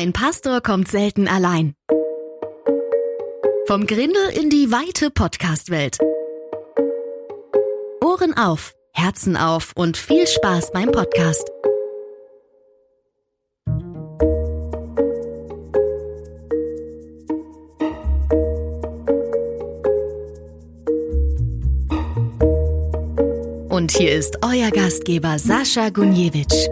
Ein Pastor kommt selten allein. Vom Grindel in die weite Podcast-Welt. Ohren auf, Herzen auf und viel Spaß beim Podcast. Und hier ist euer Gastgeber Sascha Gunjewitsch.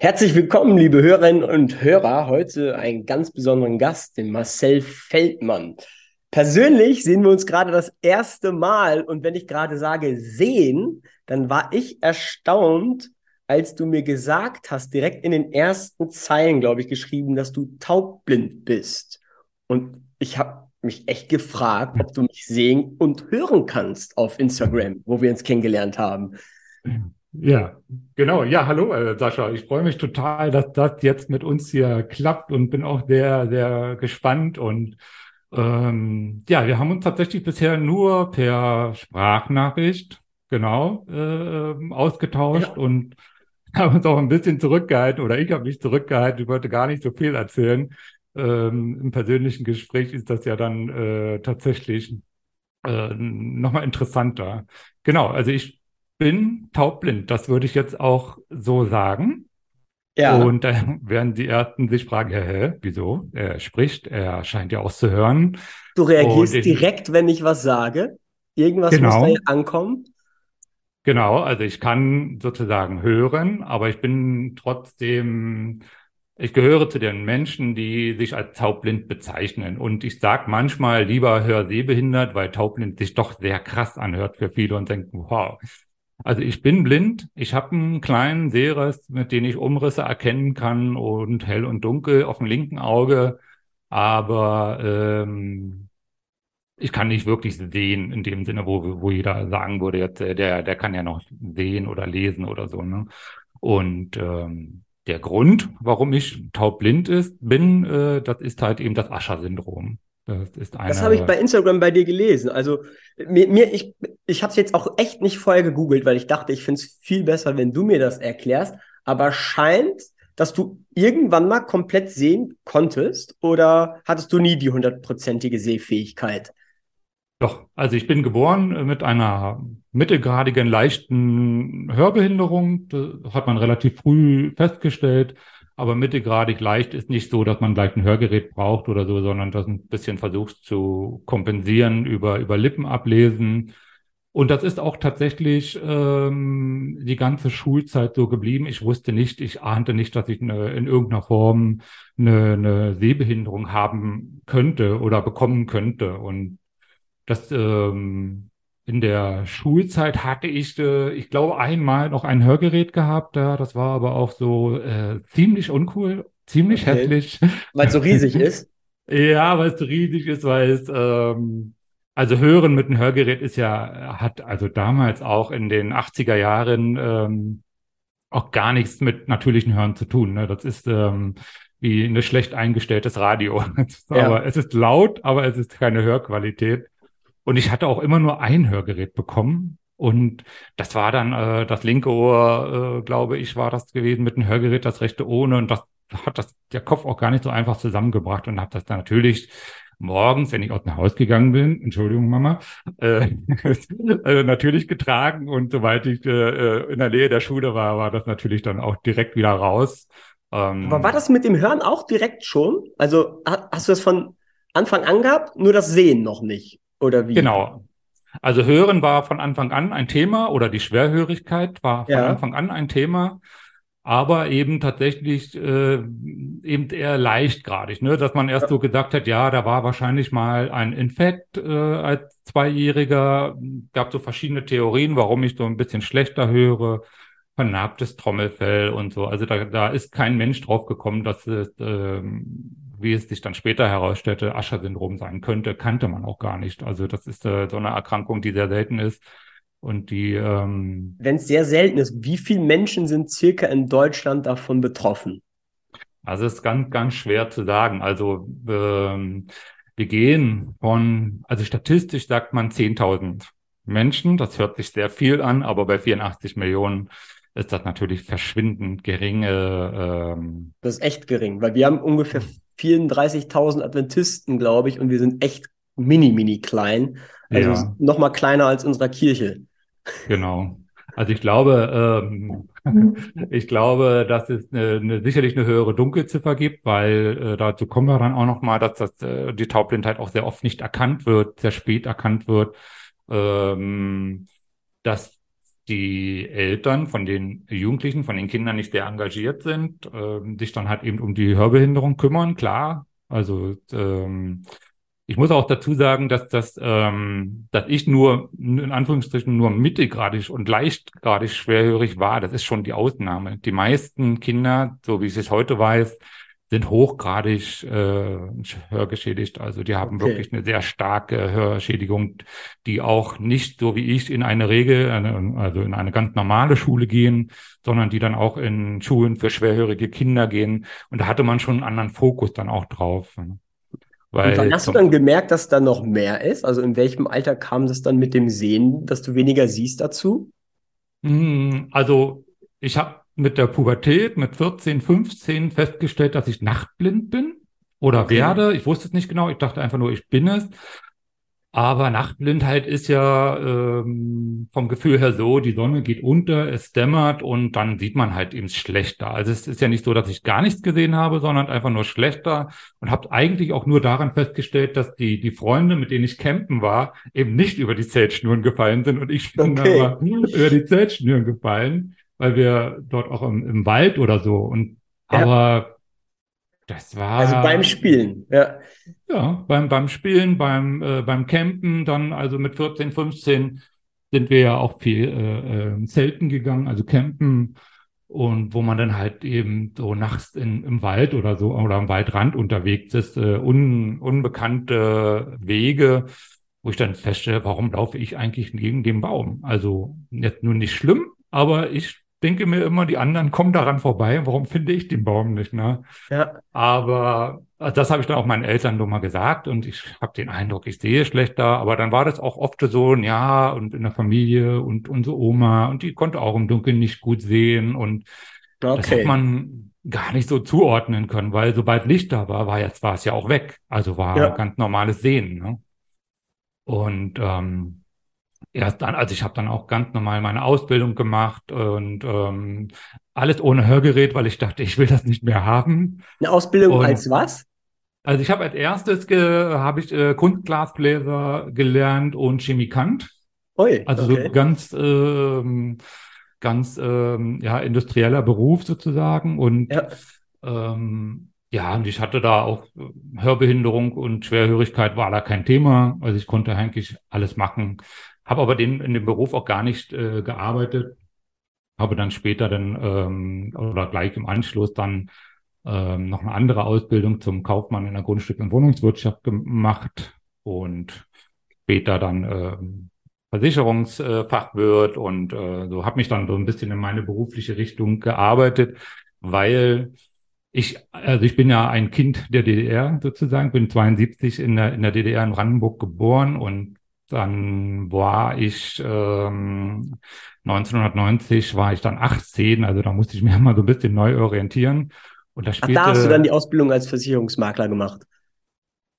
Herzlich willkommen, liebe Hörerinnen und Hörer. Heute einen ganz besonderen Gast, den Marcel Feldmann. Persönlich sehen wir uns gerade das erste Mal und wenn ich gerade sage sehen, dann war ich erstaunt, als du mir gesagt hast, direkt in den ersten Zeilen, glaube ich, geschrieben, dass du taubblind bist. Und ich habe mich echt gefragt, ob du mich sehen und hören kannst auf Instagram, wo wir uns kennengelernt haben. Ja, genau. Ja, hallo, äh, Sascha. Ich freue mich total, dass das jetzt mit uns hier klappt und bin auch sehr, sehr gespannt. Und ähm, ja, wir haben uns tatsächlich bisher nur per Sprachnachricht, genau, äh, ausgetauscht ja. und haben uns auch ein bisschen zurückgehalten oder ich habe mich zurückgehalten. Ich wollte gar nicht so viel erzählen ähm, im persönlichen Gespräch ist das ja dann äh, tatsächlich äh, nochmal interessanter. Genau, also ich bin taubblind, das würde ich jetzt auch so sagen. Ja. Und da werden die Ersten sich fragen, hä, wieso? Er spricht, er scheint ja auszuhören. Du reagierst ich, direkt, wenn ich was sage? Irgendwas genau. muss da ankommen? Genau, also ich kann sozusagen hören, aber ich bin trotzdem ich gehöre zu den Menschen, die sich als taubblind bezeichnen. Und ich sag manchmal lieber hörsehbehindert, weil taubblind sich doch sehr krass anhört für viele und denken, wow. Also ich bin blind, ich habe einen kleinen Sehrest, mit dem ich Umrisse erkennen kann und hell und dunkel auf dem linken Auge, aber ähm, ich kann nicht wirklich sehen in dem Sinne, wo, wo jeder sagen würde, jetzt, äh, der, der kann ja noch sehen oder lesen oder so. Ne? Und ähm, der Grund, warum ich taubblind ist, bin, äh, das ist halt eben das Ascher-Syndrom. Das, ist eine, das habe ich bei Instagram bei dir gelesen. Also mir, mir ich, ich habe es jetzt auch echt nicht vorher gegoogelt, weil ich dachte, ich finde es viel besser, wenn du mir das erklärst. Aber scheint, dass du irgendwann mal komplett sehen konntest oder hattest du nie die hundertprozentige Sehfähigkeit? Doch, also ich bin geboren mit einer mittelgradigen, leichten Hörbehinderung. Das hat man relativ früh festgestellt. Aber mittelgradig leicht ist nicht so, dass man gleich ein Hörgerät braucht oder so, sondern das ein bisschen versucht zu kompensieren über, über Lippenablesen. Und das ist auch tatsächlich ähm, die ganze Schulzeit so geblieben. Ich wusste nicht, ich ahnte nicht, dass ich eine, in irgendeiner Form eine, eine Sehbehinderung haben könnte oder bekommen könnte. Und das ähm, in der Schulzeit hatte ich, äh, ich glaube, einmal noch ein Hörgerät gehabt. Ja, das war aber auch so äh, ziemlich uncool, ziemlich okay. hässlich. Weil es so riesig ist? ja, weil es so riesig ist, weil es, ähm, also Hören mit einem Hörgerät ist ja, hat also damals auch in den 80er Jahren ähm, auch gar nichts mit natürlichen Hören zu tun. Ne? Das ist ähm, wie ein schlecht eingestelltes Radio. aber ja. es ist laut, aber es ist keine Hörqualität. Und ich hatte auch immer nur ein Hörgerät bekommen. Und das war dann äh, das linke Ohr, äh, glaube ich, war das gewesen mit dem Hörgerät, das rechte ohne. Und das hat das der Kopf auch gar nicht so einfach zusammengebracht und habe das dann natürlich morgens, wenn ich aus dem Haus gegangen bin, Entschuldigung, Mama, äh, äh, natürlich getragen und sobald ich äh, äh, in der Nähe der Schule war, war das natürlich dann auch direkt wieder raus. Ähm, Aber war das mit dem Hören auch direkt schon? Also hast du das von Anfang an gehabt, nur das Sehen noch nicht? Oder wie? Genau. Also Hören war von Anfang an ein Thema oder die Schwerhörigkeit war von ja. Anfang an ein Thema, aber eben tatsächlich äh, eben eher leichtgradig, ne? dass man erst ja. so gesagt hat, ja, da war wahrscheinlich mal ein Infekt äh, als Zweijähriger, gab so verschiedene Theorien, warum ich so ein bisschen schlechter höre, vernarbtes Trommelfell und so. Also da, da ist kein Mensch drauf gekommen, dass es ähm, wie es sich dann später herausstellte, Ascher-Syndrom sein könnte, kannte man auch gar nicht. Also das ist äh, so eine Erkrankung, die sehr selten ist. Und die. Ähm, Wenn es sehr selten ist, wie viele Menschen sind circa in Deutschland davon betroffen? Also es ist ganz, ganz schwer zu sagen. Also ähm, wir gehen von, also statistisch sagt man 10.000 Menschen. Das hört sich sehr viel an, aber bei 84 Millionen ist das natürlich verschwindend geringe. Ähm, das ist echt gering, weil wir haben ungefähr 34.000 Adventisten, glaube ich, und wir sind echt mini, mini klein. Also Ja. noch mal kleiner als unserer Kirche. Genau. Also ich glaube, ähm, ich glaube, dass es eine, eine, sicherlich eine höhere Dunkelziffer gibt, weil äh, dazu kommen wir dann auch noch mal, dass das, äh, die Taubblindheit auch sehr oft nicht erkannt wird, sehr spät erkannt wird, ähm, dass die Eltern von den Jugendlichen, von den Kindern nicht sehr engagiert sind, ähm, sich dann halt eben um die Hörbehinderung kümmern, klar. Also ähm, ich muss auch dazu sagen, dass das, ähm, dass ich nur in Anführungsstrichen nur mittelgradig und leichtgradig schwerhörig war. Das ist schon die Ausnahme. Die meisten Kinder, so wie ich es heute weiß, sind hochgradig äh, hörgeschädigt. Also die haben Okay. wirklich eine sehr starke Hörschädigung, die auch nicht so wie ich in eine Regel, also in eine ganz normale Schule gehen, sondern die dann auch in Schulen für schwerhörige Kinder gehen. Und da hatte man schon einen anderen Fokus dann auch drauf. ne? Und Weil hast du dann gemerkt, dass da noch mehr ist? Also in welchem Alter kam das dann mit dem Sehen, dass du weniger siehst dazu? Hm, Also ich habe mit der Pubertät, mit 14, 15 festgestellt, dass ich nachtblind bin oder Okay. werde. Ich wusste es nicht genau. Ich dachte einfach nur, ich bin es. Aber Nachtblindheit ist ja ähm, vom Gefühl her so, die Sonne geht unter, es dämmert und dann sieht man halt eben schlechter. Also es ist ja nicht so, dass ich gar nichts gesehen habe, sondern einfach nur schlechter und habe eigentlich auch nur daran festgestellt, dass die, die Freunde, mit denen ich campen war, eben nicht über die Zeltschnuren gefallen sind und ich bin Okay. aber über die Zeltschnuren gefallen, weil wir dort auch im, im Wald oder so und Ja. aber das war Also beim Spielen, ja. ja, beim, beim Spielen, beim, äh, beim Campen, dann also mit 14, 15 sind wir ja auch viel äh, äh, Zelten gegangen, also campen und wo man dann halt eben so nachts in, im Wald oder so oder am Waldrand unterwegs ist, äh, un, unbekannte Wege, wo ich dann feststelle, warum laufe ich eigentlich gegen den Baum? Also jetzt nur nicht schlimm, aber ich denke mir immer, die anderen kommen daran vorbei, warum finde ich den Baum nicht, ne? Ja, Aber äh, das habe ich dann auch meinen Eltern nur mal gesagt und ich habe den Eindruck, ich sehe schlechter. Aber dann war das auch oft so, ja, und in der Familie und unsere Oma und die konnte auch im Dunkeln nicht gut sehen und das hat okay. man gar nicht so zuordnen können, weil sobald Licht da war, war jetzt war es ja auch weg. Also war Ja. ganz normales Sehen. Ne? Und ähm, erst dann, also ich habe dann auch ganz normal meine Ausbildung gemacht und ähm, alles ohne Hörgerät, weil ich dachte, ich will das nicht mehr haben. Eine Ausbildung Und- als was? Also ich habe als erstes habe ich äh, Kunstglasbläser gelernt und Chemikant. Ui, Also okay. so ganz ähm, ganz ähm, ja industrieller Beruf sozusagen und Ja. ähm, ja und ich hatte da auch Hörbehinderung und Schwerhörigkeit war da kein Thema. Also ich konnte eigentlich alles machen, habe aber den in dem Beruf auch gar nicht äh, gearbeitet. Habe dann später dann ähm, oder gleich im Anschluss dann ähm, noch eine andere Ausbildung zum Kaufmann in der Grundstück- und Wohnungswirtschaft gemacht und später dann ähm, Versicherungsfachwirt und äh, so habe mich dann so ein bisschen in meine berufliche Richtung gearbeitet, weil ich, also ich bin ja ein Kind der DDR sozusagen, bin 72 in der, in der DDR in Brandenburg geboren und dann war ich ähm, 1990 war ich dann 18, also da musste ich mich mal so ein bisschen neu orientieren. Und da Ach, spielte, da hast du dann die Ausbildung als Versicherungsmakler gemacht.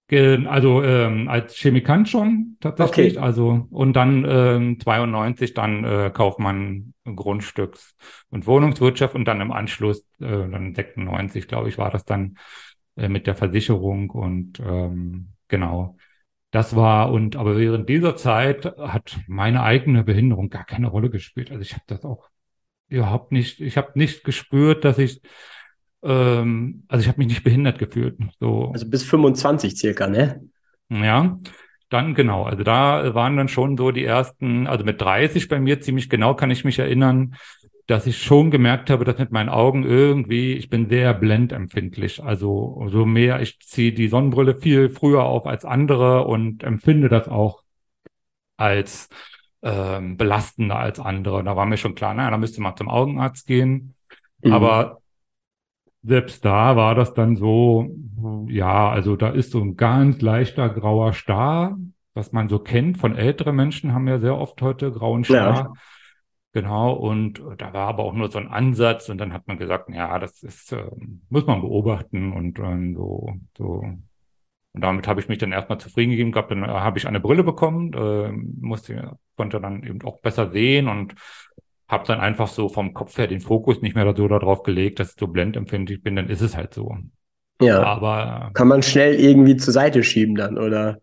Ge- Also ähm, als Chemikant schon tatsächlich, Okay. also und dann ähm, 92 dann äh, Kaufmann Grundstücks- und Wohnungswirtschaft und dann im Anschluss, äh, dann 96, glaube ich, war das dann äh, mit der Versicherung und ähm, genau. Das war und aber während dieser Zeit hat meine eigene Behinderung gar keine Rolle gespielt. Also ich habe das auch überhaupt nicht, ich habe nicht gespürt, dass ich ähm, also ich habe mich nicht behindert gefühlt. So Also bis 25 circa, ne? ja, dann genau. Also da waren dann schon so die ersten, also mit 30 bei mir ziemlich genau kann ich mich erinnern, dass ich schon gemerkt habe, dass mit meinen Augen irgendwie, ich bin sehr blendempfindlich. Also so mehr, ich ziehe die Sonnenbrille viel früher auf als andere und empfinde das auch als ähm, belastender als andere. Da war mir schon klar, naja, da müsste man zum Augenarzt gehen. Mhm. Aber selbst da war das dann so, ja, also da ist so ein ganz leichter grauer Star, was man so kennt von älteren Menschen, haben ja sehr oft heute grauen Ja. Genau, und da war aber auch nur so ein Ansatz und dann hat man gesagt, ja, das ist, äh, muss man beobachten und ähm, so, so. Und damit habe ich mich dann erstmal zufrieden gegeben gehabt. Dann äh, habe ich eine Brille bekommen, äh, musste, konnte dann eben auch besser sehen und habe dann einfach so vom Kopf her den Fokus nicht mehr so darauf gelegt, dass ich so blendempfindlich bin, dann ist es halt so. Ja. Aber Kann man schnell irgendwie zur Seite schieben dann, oder?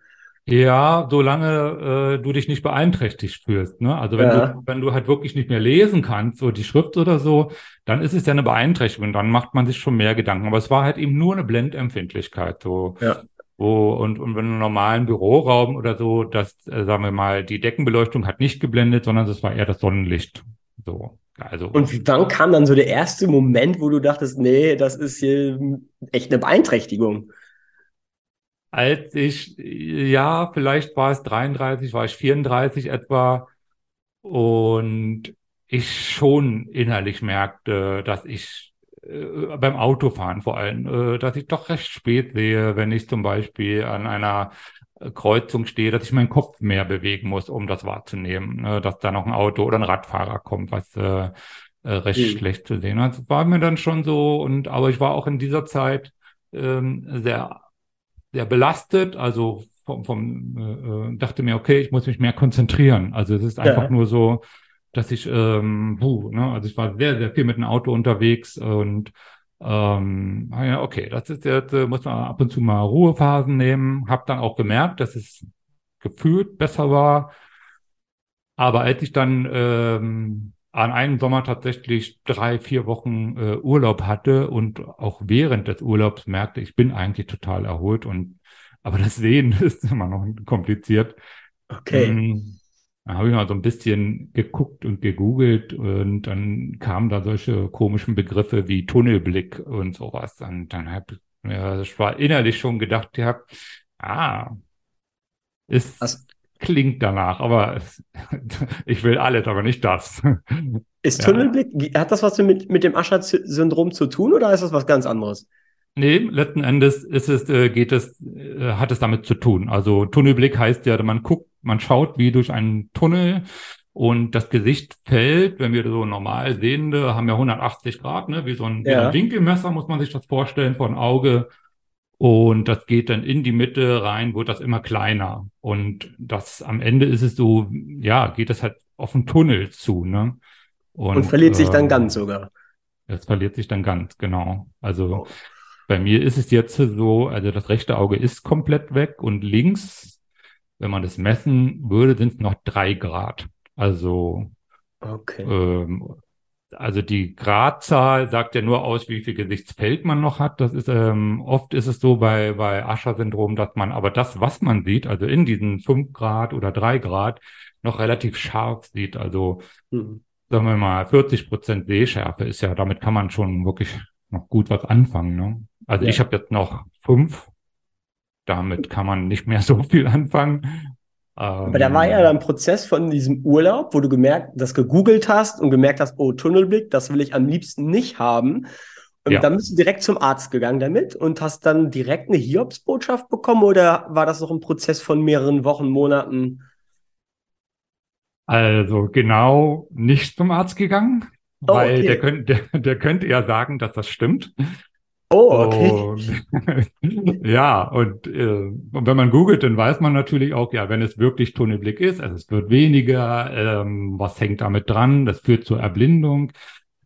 Ja, solange äh, du dich nicht beeinträchtigt fühlst. Ne? Also wenn Ja. du, wenn du halt wirklich nicht mehr lesen kannst, so die Schrift oder so, dann ist es ja eine Beeinträchtigung. Dann macht man sich schon mehr Gedanken. Aber es war halt eben nur eine Blendempfindlichkeit. So. Ja. Wo, und, und wenn im normalen Büroraum oder so, das, äh, sagen wir mal, die Deckenbeleuchtung hat nicht geblendet, sondern es war eher das Sonnenlicht. So. Also. Und wann kam dann so der erste Moment, wo du dachtest, nee, das ist hier echt eine Beeinträchtigung? Als ich, ja, vielleicht war es 33, war ich 34 etwa und ich schon innerlich merkte, dass ich äh, beim Autofahren vor allem, äh, dass ich doch recht spät sehe, wenn ich zum Beispiel an einer Kreuzung stehe, dass ich meinen Kopf mehr bewegen muss, um das wahrzunehmen, ne, dass da noch ein Auto oder ein Radfahrer kommt, was äh, äh, recht Mhm. schlecht zu sehen. Das war mir dann schon so und aber ich war auch in dieser Zeit ähm, sehr sehr belastet, also vom, vom äh, äh, dachte mir, okay, ich muss mich mehr konzentrieren. Also es ist einfach Ja. nur so, dass ich, ähm, puh, ne, also ich war sehr, sehr viel mit dem Auto unterwegs und ähm, ah ja, okay, das ist jetzt, äh, muss man ab und zu mal Ruhephasen nehmen. Hab dann auch gemerkt, dass es gefühlt besser war. Aber als ich dann ähm, an einem Sommer tatsächlich drei, vier Wochen äh, Urlaub hatte und auch während des Urlaubs merkte, ich bin eigentlich total erholt und aber das Sehen ist immer noch kompliziert. Okay. Mm, Da habe ich mal so ein bisschen geguckt und gegoogelt und dann kamen da solche komischen Begriffe wie Tunnelblick und sowas. Und dann habe ja, ich war innerlich schon gedacht, ja, ah, ist Was- klingt danach, aber es, ich will alles, aber nicht das. Ist Ja. Tunnelblick, hat das was mit, mit dem Usher-Syndrom zu tun oder ist das was ganz anderes? Nee, letzten Endes ist es, äh, geht es, äh, hat es damit zu tun. Also Tunnelblick heißt ja, man guckt, man schaut wie durch einen Tunnel und das Gesicht fällt, wenn wir so normal Sehende haben ja 180 Grad, ne, wie so ein, wie Ja. ein Winkelmesser muss man sich das vorstellen von Auge. Und das geht dann in die Mitte rein, wird das immer kleiner. Und das am Ende ist es so, ja, geht es halt auf einen Tunnel zu, ne? Und, verliert sich dann ähm, ganz sogar. es verliert sich dann ganz, genau. Also Oh. bei mir ist es jetzt so, also das rechte Auge ist komplett weg und links, wenn man das messen würde, sind es noch drei Grad. Also, Okay. ähm, also die Gradzahl sagt ja nur aus, wie viel Gesichtsfeld man noch hat. Das ist, ähm, oft ist es so bei, bei Usher-Syndrom, dass man aber das, was man sieht, also in diesen fünf Grad oder drei Grad, noch relativ scharf sieht. Also Hm. sagen wir mal, 40 Prozent Sehschärfe ist ja, damit kann man schon wirklich noch gut was anfangen. Ne? Also Ja. ich habe jetzt noch fünf. Damit kann man nicht mehr so viel anfangen. Aber da war ja dann ein Prozess von diesem Urlaub, wo du gemerkt, das gegoogelt hast und gemerkt hast, oh, Tunnelblick, das will ich am liebsten nicht haben. Und Ja. dann bist du direkt zum Arzt gegangen damit und hast dann direkt eine Hiobsbotschaft bekommen oder war das noch ein Prozess von mehreren Wochen, Monaten? Also genau nicht zum Arzt gegangen, Oh, weil okay. der, könnt, der, der könnte ja sagen, dass das stimmt. Oh, okay. Und, ja, und, äh, und wenn man googelt, dann weiß man natürlich auch, ja, wenn es wirklich Tunnelblick ist, also es wird weniger, ähm, was hängt damit dran? Das führt zur Erblindung.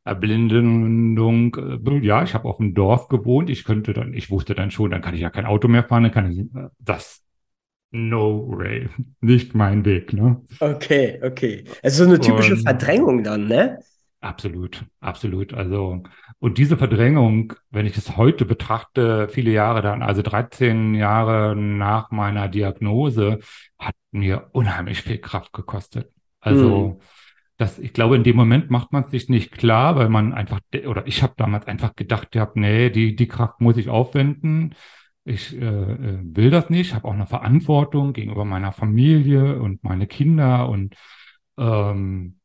Erblindung, äh, ja, ich habe auf dem Dorf gewohnt, ich könnte dann, ich wusste dann schon, dann kann ich ja kein Auto mehr fahren, dann kann ich, das, no way, nicht mein Weg, ne? Okay, okay. Es ist so eine typische Und- Verdrängung dann, ne? Absolut, absolut. Also, und diese Verdrängung, wenn ich es heute betrachte, viele Jahre dann, also 13 Jahre nach meiner Diagnose, hat mir unheimlich viel Kraft gekostet. Also, das, ich glaube, in dem Moment macht man es sich nicht klar, weil man einfach, de- oder ich habe damals einfach gedacht, ja, nee, die, die Kraft muss ich aufwenden. Ich äh, äh, will das nicht, habe auch eine Verantwortung gegenüber meiner Familie und meine Kinder und ähm,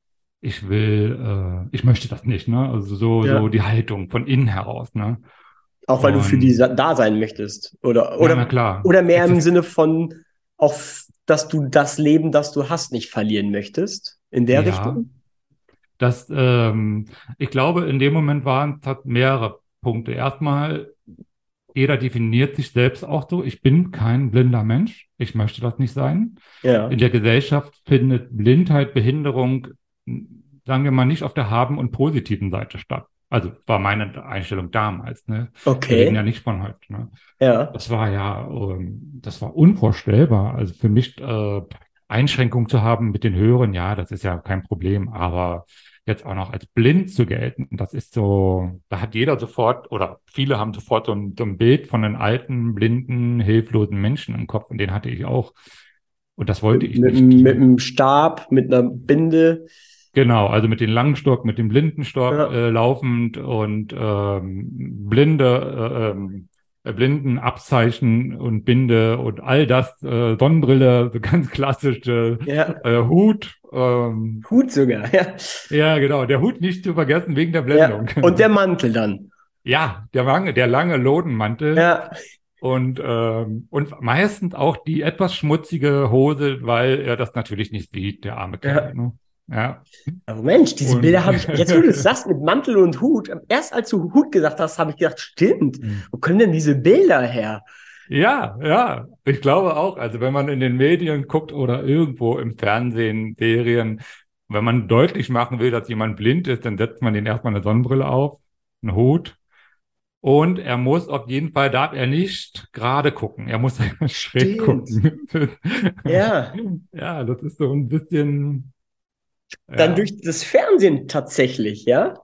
ich will, äh, ich möchte das nicht, ne? Also so, Ja. so die Haltung von innen heraus, ne? Auch weil du für Und- die da sein möchtest. Oder, Ja, oder, na klar. oder mehr im Sinne von, auch, dass du das Leben, das du hast, nicht verlieren möchtest. In der Ja. Richtung? Das, ähm, ich glaube, in dem Moment waren es mehrere Punkte. Erstmal, jeder definiert sich selbst auch so. Ich bin kein blinder Mensch. Ich möchte das nicht sein. Ja. In der Gesellschaft findet Blindheit, Behinderung, sagen wir mal, nicht auf der haben- und positiven Seite statt. Also war meine Einstellung damals. Ne? Wir Okay. reden ja nicht von heute. Ne? Ja. Das war ja, ähm, das war unvorstellbar. Also für mich äh, Einschränkungen zu haben mit den Hören, ja, das ist ja kein Problem. Aber jetzt auch noch als blind zu gelten, das ist so, da hat jeder sofort oder viele haben sofort so ein, so ein Bild von einem alten, blinden, hilflosen Menschen im Kopf und den hatte ich auch. Und das wollte ich Mit, nicht. mit einem Stab, mit einer Binde. Genau, also mit dem langen Stock, mit dem Blindenstock Ja. äh, laufend und ähm, blinde, äh, ähm, äh, Blindenabzeichen und Binde und all das, äh, Sonnenbrille, so ganz klassische Ja. äh, Hut. Ähm, Hut sogar. Ja. ja, genau, der Hut nicht zu vergessen wegen der ja. Blendung. Und der Mantel dann. ja, der lange, der lange Lodenmantel Ja. und ähm, und meistens auch die etwas schmutzige Hose, weil er das natürlich nicht sieht, der arme Kerl. Ne? Ja. Aber Mensch, diese Und- Bilder habe ich, jetzt wo du es sagst, mit Mantel und Hut, erst als du Hut gesagt hast, habe ich gedacht, stimmt. Wo kommen denn diese Bilder her? Ja, ja, ich glaube auch. Also wenn man in den Medien guckt oder irgendwo im Fernsehen, Serien, wenn man deutlich machen will, dass jemand blind ist, dann setzt man den erstmal eine Sonnenbrille auf, einen Hut. Und er muss auf jeden Fall, darf er nicht gerade gucken. Er muss schräg Stimmt. gucken. Ja. Ja, das ist so ein bisschen. Dann ja, durch das Fernsehen tatsächlich, ja?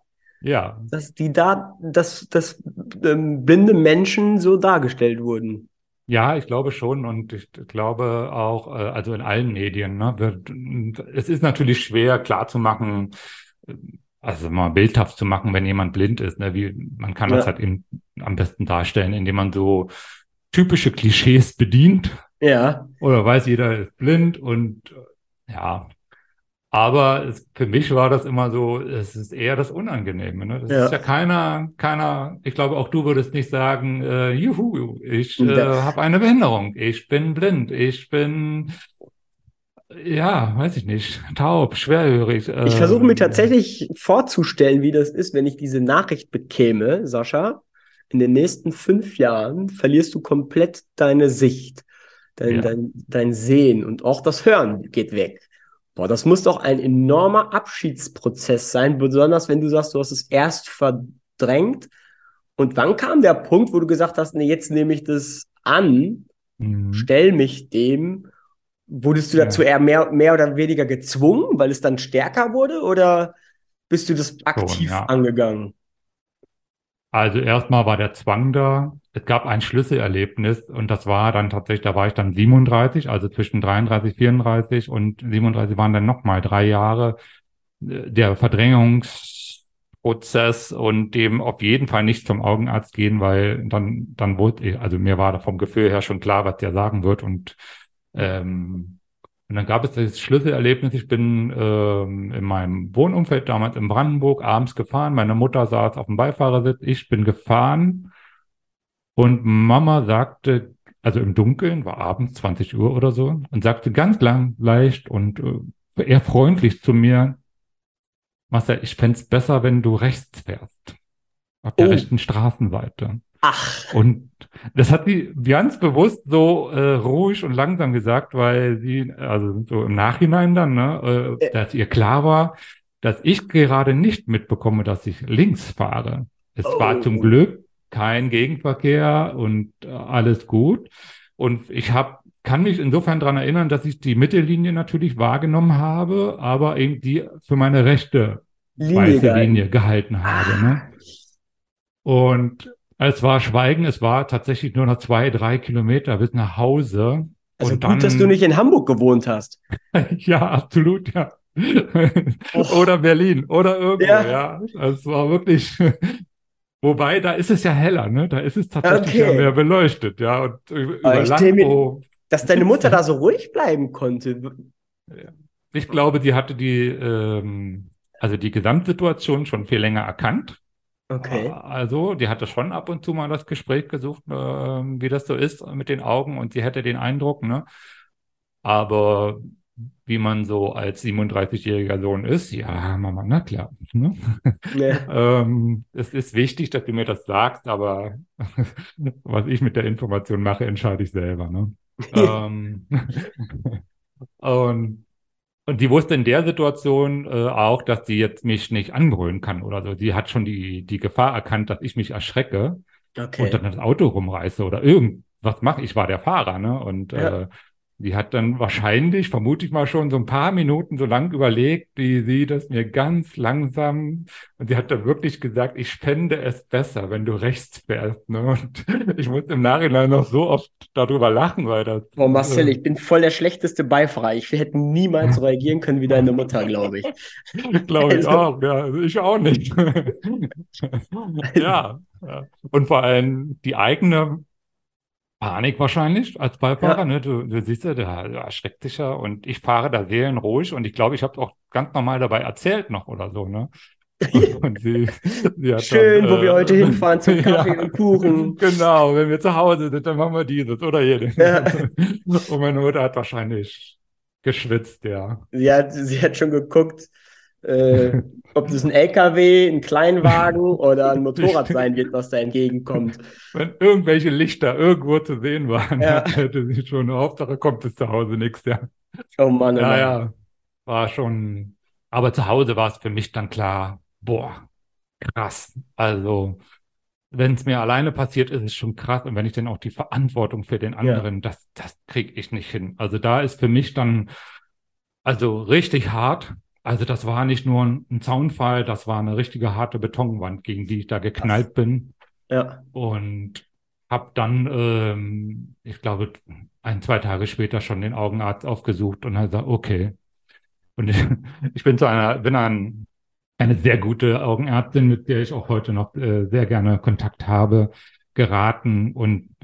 Ja, Dass die da, dass, dass ähm, blinde Menschen so dargestellt wurden. Ja, ich glaube schon und ich glaube auch, äh, also in allen Medien, ne, es ist natürlich schwer klarzumachen, äh, also mal bildhaft zu machen, wenn jemand blind ist, ne, wie, man kann das Ja. halt eben am besten darstellen, indem man so typische Klischees bedient Ja. oder weiß jeder ist blind und äh, ja, aber es, für mich war das immer so, es ist eher das Unangenehme. Ne? Das Ja. ist ja keiner, keiner, ich glaube auch du würdest nicht sagen, äh, juhu, ich äh, habe eine Behinderung, ich bin blind, ich bin, ja, weiß ich nicht, taub, schwerhörig. Ich äh, versuche mir tatsächlich vorzustellen, wie das ist, wenn ich diese Nachricht bekäme, Sascha. In den nächsten fünf Jahren verlierst du komplett deine Sicht, dein, Ja. dein, dein Sehen und auch das Hören geht weg. Boah, das muss doch ein enormer Abschiedsprozess sein, besonders wenn du sagst, du hast es erst verdrängt. Und wann kam der Punkt, wo du gesagt hast, nee, jetzt nehme ich das an, Mhm. stell mich dem. Wurdest du Ja. dazu eher mehr, mehr oder weniger gezwungen, weil es dann stärker wurde, oder bist du das aktiv ja. angegangen? Also erstmal war der Zwang da. Es gab ein Schlüsselerlebnis und das war dann tatsächlich, da war ich dann 37, also zwischen 33, 34 und 37 waren dann nochmal drei Jahre äh, der Verdrängungsprozess und dem auf jeden Fall nicht zum Augenarzt gehen, weil dann, dann wurde, also mir war da vom Gefühl her schon klar, was der sagen wird und ähm, und dann gab es das Schlüsselerlebnis. Ich bin ähm, in meinem Wohnumfeld damals in Brandenburg abends gefahren. Meine Mutter saß auf dem Beifahrersitz. Ich bin gefahren und Mama sagte, also im Dunkeln, war abends 20 Uhr oder so, und sagte ganz lang, leicht und äh, eher freundlich zu mir, Marcel, ich fänd's besser, wenn du rechts fährst. Auf der Oh. rechten Straßenseite. Ach, Und das hat sie ganz bewusst so äh, ruhig und langsam gesagt, weil sie, also so im Nachhinein dann, ne, äh, dass ihr klar war, dass ich gerade nicht mitbekomme, dass ich links fahre. Es war Oh. zum Glück kein Gegenverkehr und äh, alles gut. Und ich habe kann mich insofern daran erinnern, dass ich die Mittellinie natürlich wahrgenommen habe, aber eben die für meine rechte Linie weiße gehalten. Linie gehalten habe. Ne? Und es war Schweigen, es war tatsächlich nur noch zwei, drei Kilometer bis nach Hause. Also und gut, dann, dass du nicht in Hamburg gewohnt hast. ja, absolut, ja. Oder Berlin oder irgendwo, Ja. ja. Es war wirklich, wobei, da ist es ja heller, ne? Da ist es tatsächlich ja Okay. mehr beleuchtet, ja. Und über Landau, Dass deine Mutter da so ruhig bleiben konnte. ich glaube, die hatte die, ähm, also die Gesamtsituation schon viel länger erkannt. Okay. Also, die hatte schon ab und zu mal das Gespräch gesucht, ähm, wie das so ist mit den Augen und sie hätte den Eindruck, ne? Aber wie man so als 37-jähriger Sohn ist. Ja, Mama, na klar. Ne? Ja. ähm, es ist wichtig, dass du mir das sagst, aber was ich mit der Information mache, entscheide ich selber. Ne? ähm, und, und die wusste in der Situation äh, auch, dass sie jetzt mich nicht anbrüllen kann oder so. Sie hat schon die, die Gefahr erkannt, dass ich mich erschrecke okay. und dann das Auto rumreiße oder irgendwas mache. Ich war der Fahrer, ne? Und ja. äh, die hat dann wahrscheinlich, vermute ich mal schon, so ein paar Minuten so lang überlegt, wie sie das mir ganz langsam, und sie hat dann wirklich gesagt, ich spende es besser, wenn du rechts fährst. Ne? Und ich muss im Nachhinein noch so oft darüber lachen, weil das. Boah, Marcel, äh, ich bin voll der schlechteste Beifahrer. Ich hätte niemals reagieren können wie deine Mutter, glaube ich. glaube ich also, auch, ja. Also ich auch nicht. ja. Und vor allem die eigene Panik wahrscheinlich als Beifahrer. Ja. Ne? Du, du siehst ja, der, der erschreckt dich ja und ich fahre da seelenruhig und ich glaube, ich habe auch ganz normal dabei erzählt noch oder so. Ne? Sie, sie Schön, dann, wo äh, wir heute hinfahren zum Kaffee ja, und Kuchen. Genau, wenn wir zu Hause sind, dann machen wir dieses oder jenes. Ja. Und meine Mutter hat wahrscheinlich geschwitzt, ja. Sie hat, sie hat schon geguckt, äh, ob das ein LKW, ein Kleinwagen oder ein Motorrad sein wird, was da entgegenkommt. Wenn irgendwelche Lichter irgendwo zu sehen waren, ja. hätte sie schon, Hauptsache kommt bis zu Hause nichts, ja. Oh Mann, oh Mann. Ja, ja, war schon, aber zu Hause war es für mich dann klar, boah, krass. Also, wenn es mir alleine passiert, ist es schon krass. Und wenn ich dann auch die Verantwortung für den anderen, ja. das, das kriege ich nicht hin. Also da ist für mich dann, also richtig hart. Also das war nicht nur ein, ein Zaunfall, das war eine richtige harte Betonwand, gegen die ich da geknallt Ach. bin. Ja. Und habe dann, ähm, ich glaube, ein, zwei Tage später schon den Augenarzt aufgesucht und hat gesagt, okay. Und ich, ich bin zu einer, bin an eine sehr gute Augenärztin, mit der ich auch heute noch äh, sehr gerne Kontakt habe, geraten und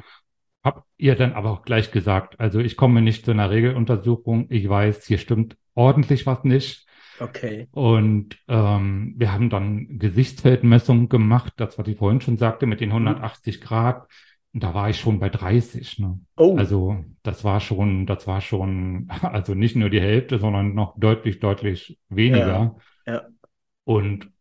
habe ihr dann aber auch gleich gesagt, also ich komme nicht zu einer Regeluntersuchung, ich weiß, hier stimmt ordentlich was nicht. Okay. Und ähm, wir haben dann Gesichtsfeldmessungen gemacht, das, was ich vorhin schon sagte, mit den 180 mhm. Grad. Und da war ich schon bei 30. Ne? Oh. Also das war schon, das war schon, also nicht nur die Hälfte, sondern noch deutlich, deutlich weniger. Ja. ja. Und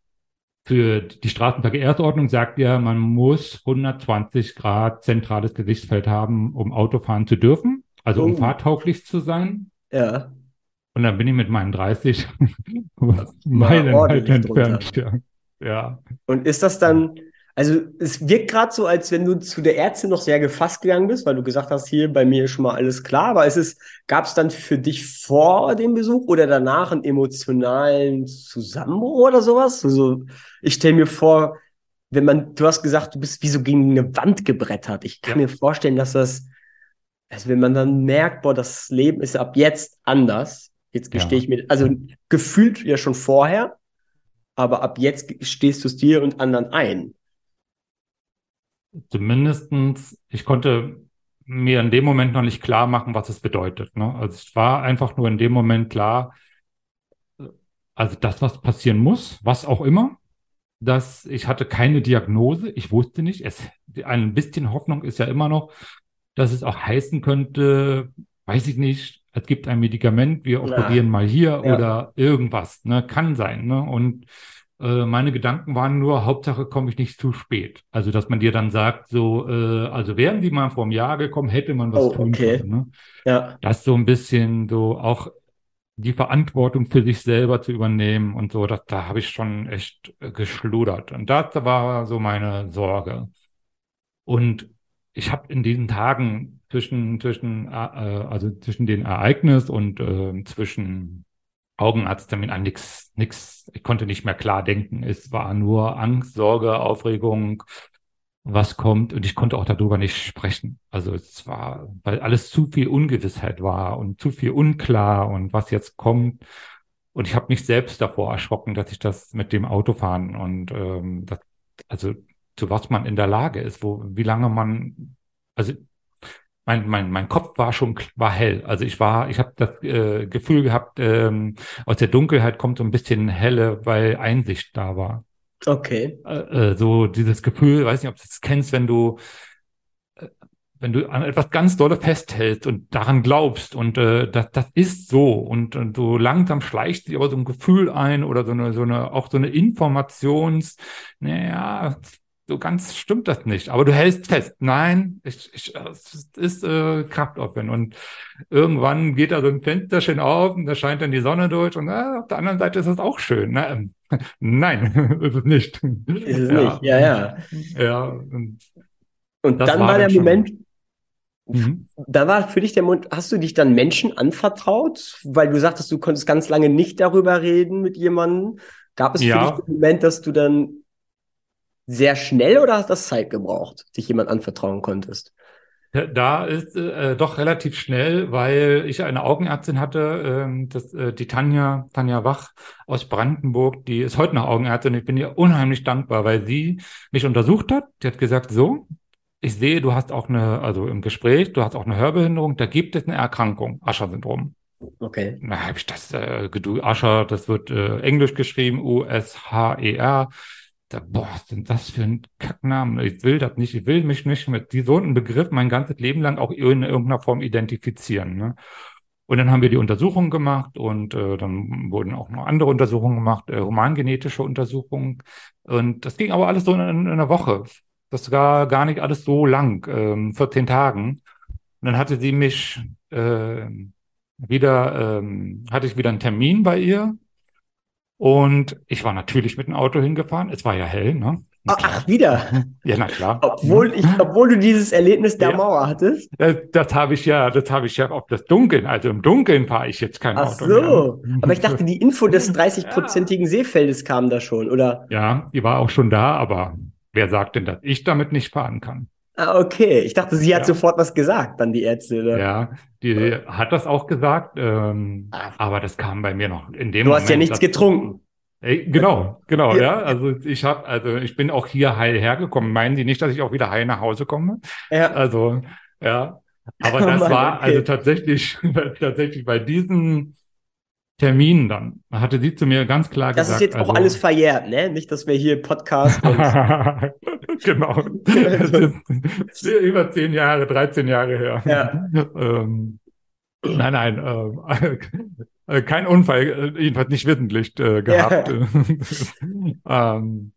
für die Straßenverkehrsordnung sagt ja, man muss 120 Grad zentrales Gesichtsfeld haben, um Auto fahren zu dürfen, also oh. um fahrtauglich zu sein. Ja. Und dann bin ich mit meinen 30 Meilen weit entfernt. Ja. ja. Und ist das dann, also es wirkt gerade so, als wenn du zu der Ärztin noch sehr gefasst gegangen bist, weil du gesagt hast, hier bei mir ist schon mal alles klar. Aber ist es, gab es dann für dich vor dem Besuch oder danach einen emotionalen Zusammenbruch oder sowas? Also ich stelle mir vor, wenn man, du hast gesagt, du bist wie so gegen eine Wand gebrettert. Ich kann ja. mir vorstellen, dass das, also wenn man dann merkt, boah, das Leben ist ab jetzt anders, Jetzt gestehe ja. ich mir, also gefühlt ja schon vorher, aber ab jetzt stehst du es dir und anderen ein. Zumindestens, ich konnte mir in dem Moment noch nicht klar machen, was es bedeutet. Ne? Also es war einfach nur in dem Moment klar, also das, was passieren muss, was auch immer, dass ich hatte keine Diagnose, ich wusste nicht, es, ein bisschen Hoffnung ist ja immer noch, dass es auch heißen könnte, weiß ich nicht, es gibt ein Medikament, wir operieren ja. mal hier ja. oder irgendwas, ne? Kann sein, ne? Und äh, meine Gedanken waren nur, Hauptsache komme ich nicht zu spät. Also, dass man dir dann sagt, so, äh, also wären sie mal vor einem Jahr gekommen, hätte man was oh, tun okay. können. Ne? Ja. Das so ein bisschen so auch die Verantwortung für sich selber zu übernehmen und so, das, da habe ich schon echt geschludert. Und das war so meine Sorge. Und ich habe in diesen Tagen zwischen, zwischen, äh, also zwischen den Ereignis und äh, zwischen Augenarzttermin an nichts, nix, ich konnte nicht mehr klar denken. Es war nur Angst, Sorge, Aufregung, was kommt und ich konnte auch darüber nicht sprechen. Also es war, weil alles zu viel Ungewissheit war und zu viel unklar und was jetzt kommt. Und ich habe mich selbst davor erschrocken, dass ich das mit dem Autofahren und ähm, das, also zu was man in der Lage ist, wo, wie lange man, also mein, mein, mein Kopf war schon war hell. Also ich war, ich habe das äh, Gefühl gehabt, ähm, aus der Dunkelheit kommt so ein bisschen helle, weil Einsicht da war. Okay. Äh, äh, so dieses Gefühl, weiß nicht, ob du das kennst, wenn du, äh, wenn du an etwas ganz dolle festhältst und daran glaubst und äh, das, das ist so und, und so langsam schleicht sich aber so ein Gefühl ein oder so eine, so eine, auch so eine Informations, naja, so ganz stimmt das nicht, aber du hältst fest. Nein, ich, ich, es ist äh, Kraftaufwand. Und irgendwann geht da so ein Fensterchen auf und da scheint dann die Sonne durch und äh, auf der anderen Seite ist es auch schön. Ne? Nein, ist es nicht. Ist es ja. nicht, ja, ja. Ja. Und, und dann war, der Moment, Mhm. Da war für dich der Moment, hast du dich dann Menschen anvertraut, weil du sagtest, du konntest ganz lange nicht darüber reden mit jemandem. Gab es ja. für dich den Moment, dass du dann sehr schnell oder hast das Zeit gebraucht, dich jemand anvertrauen konntest? Da ist äh, doch relativ schnell, weil ich eine Augenärztin hatte, ähm, das, äh, die Tanja, Tanja Wach aus Brandenburg, die ist heute noch Augenärztin. Ich bin ihr unheimlich dankbar, weil sie mich untersucht hat. Die hat gesagt, so, ich sehe, du hast auch eine, also im Gespräch, du hast auch eine Hörbehinderung, da gibt es eine Erkrankung, Ascher-Syndrom. Okay. Da habe ich das, äh, Ascher, das wird äh, englisch geschrieben, U-S-H-E-R. Da, boah, was sind das für ein Kacknamen? Ich will das nicht, ich will mich nicht mit so einem Begriff mein ganzes Leben lang auch in irgendeiner Form identifizieren. Ne? Und dann haben wir die Untersuchungen gemacht und äh, dann wurden auch noch andere Untersuchungen gemacht, äh, humangenetische Untersuchungen. Und das ging aber alles so in, in einer Woche. Das war gar nicht alles so lang, ähm, 14 Tagen. Und dann hatte sie mich äh, wieder, ähm, hatte ich wieder einen Termin bei ihr und ich war natürlich mit dem Auto hingefahren. Es war ja hell, ne? Ach, wieder? Ja, na klar. Obwohl, ich, obwohl du dieses Erlebnis der ja. Mauer hattest? Das, das habe ich ja, das habe ich ja auf das Dunkeln. Also im Dunkeln fahre ich jetzt kein Ach Auto. Ach so. Mehr. Aber ich dachte, die Info des 30-prozentigen ja. Seefeldes kam da schon, oder? Ja, die war auch schon da, aber wer sagt denn, dass ich damit nicht fahren kann? Ah, okay. Ich dachte, sie hat ja. sofort was gesagt, dann die Ärztin. Oder? Ja, die ja. hat das auch gesagt, ähm, ah. aber das kam bei mir noch in dem Du Moment, hast ja nichts getrunken. Ey, genau, genau, ja. ja. Also ich habe, also ich bin auch hier heil hergekommen. Meinen Sie nicht, dass ich auch wieder heil nach Hause komme? Ja. Also, ja. Aber das oh Mann, war okay. also tatsächlich, tatsächlich bei diesen Termin dann. Hatte sie zu mir ganz klar das gesagt. Das ist jetzt also, auch alles verjährt, ne? Nicht, dass wir hier Podcast. genau. das ist über zehn Jahre, 13 Jahre her. Ja. ähm, nein, nein, äh, kein Unfall, äh, jedenfalls nicht wissentlich äh, gehabt. Ja. ähm,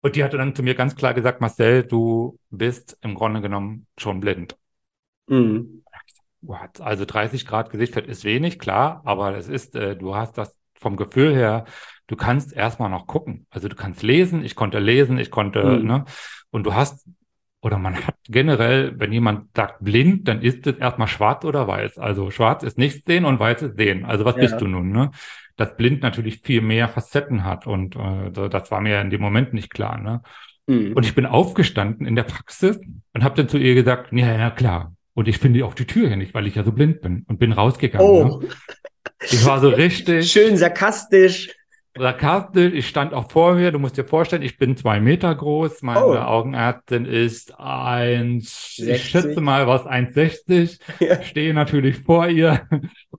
und die hatte dann zu mir ganz klar gesagt, Marcel, du bist im Grunde genommen schon blind. Mhm. Also 30 Grad Gesichtfett ist wenig, klar, aber es ist, äh, du hast das vom Gefühl her, du kannst erstmal noch gucken. Also du kannst lesen, ich konnte lesen, ich konnte, mhm. ne? Und du hast, oder man hat generell, wenn jemand sagt blind, dann ist es erstmal schwarz oder weiß. Also schwarz ist nichts sehen und weiß ist sehen. Also was ja. bist du nun, ne? Dass blind natürlich viel mehr Facetten hat und äh, das war mir in dem Moment nicht klar, ne? Mhm. Und ich bin aufgestanden in der Praxis und habe dann zu ihr gesagt, ja, ja, klar, und ich finde auch die Tür hier nicht, weil ich ja so blind bin und bin rausgegangen. Oh. Ne? Ich war so richtig. Schön sarkastisch. Sarkastisch. Ich stand auch vor mir. Du musst dir vorstellen, ich bin zwei Meter groß. Meine oh. Augenärztin ist eins, 60. ich schätze mal was 1,60. Ja. Stehe natürlich vor ihr.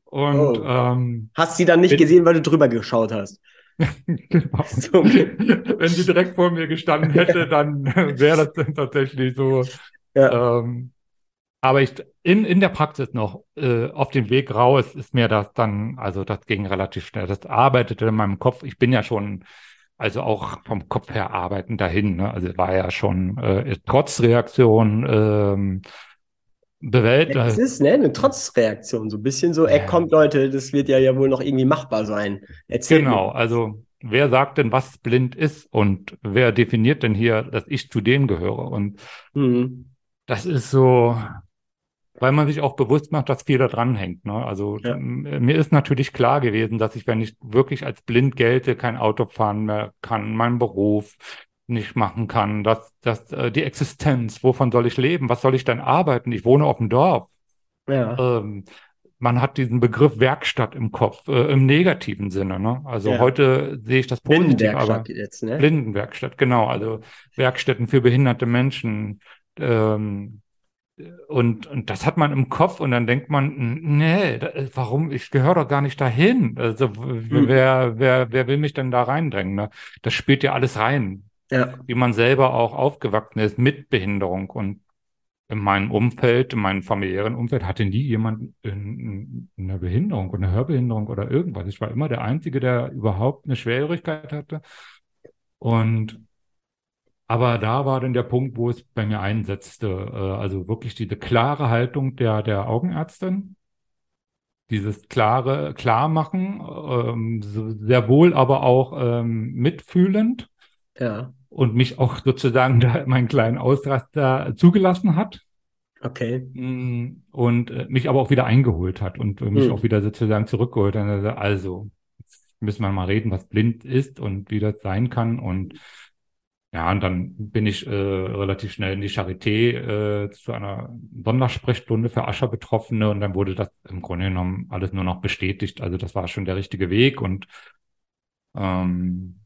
Und, oh. ähm, hast sie dann nicht bin, gesehen, weil du drüber geschaut hast? genau. So. Wenn sie direkt vor mir gestanden hätte, dann wäre das tatsächlich so. Ja. Ähm, aber ich, in, in der Praxis noch, äh, auf dem Weg raus ist mir das dann, also das ging relativ schnell. Das arbeitete in meinem Kopf. Ich bin ja schon, also auch vom Kopf her arbeiten dahin. Ne? Also war ja schon äh, Trotzreaktion ähm, bewältigt. Es ist ne, eine Trotzreaktion, so ein bisschen so, ey, kommt Leute, das wird ja, ja wohl noch irgendwie machbar sein. Erzähl genau, mir. also wer sagt denn, was blind ist und wer definiert denn hier, dass ich zu denen gehöre? Und mhm. das ist so, weil man sich auch bewusst macht, dass viel da dran hängt. Ne? Also ja. mir ist natürlich klar gewesen, dass ich, wenn ich wirklich als blind gelte, kein Auto fahren mehr kann, meinen Beruf nicht machen kann, dass, dass äh, die Existenz, wovon soll ich leben, was soll ich denn arbeiten? Ich wohne auf dem Dorf. Ja. Ähm, man hat diesen Begriff Werkstatt im Kopf, äh, im negativen Sinne. Ne? Also ja. heute sehe ich das positiv, aber jetzt, ne? Blindenwerkstatt, genau. Also Werkstätten für behinderte Menschen, ähm, und, und das hat man im Kopf und dann denkt man, nee, warum, ich gehöre doch gar nicht dahin. Also hm. wer, wer, wer will mich denn da reindrängen? Ne? Das spielt ja alles rein. Ja. Wie man selber auch aufgewachsen ist mit Behinderung. Und in meinem Umfeld, in meinem familiären Umfeld hatte nie jemand in, in eine Behinderung oder eine Hörbehinderung oder irgendwas. Ich war immer der Einzige, der überhaupt eine Schwerhörigkeit hatte. Und aber da war dann der Punkt, wo es bei mir einsetzte. Äh, also wirklich diese klare Haltung der, der Augenärztin. Dieses klare Klarmachen, ähm, sehr wohl, aber auch ähm, mitfühlend. Ja. Und mich auch sozusagen da meinen kleinen Ausraster zugelassen hat. Okay. Mm, und äh, mich aber auch wieder eingeholt hat und mich hm. auch wieder sozusagen zurückgeholt hat. Also, also, jetzt müssen wir mal reden, was blind ist und wie das sein kann. Und ja, und dann bin ich äh, relativ schnell in die Charité äh, zu einer Sondersprechstunde für Ascher-Betroffene und dann wurde das im Grunde genommen alles nur noch bestätigt. Also das war schon der richtige Weg und ähm,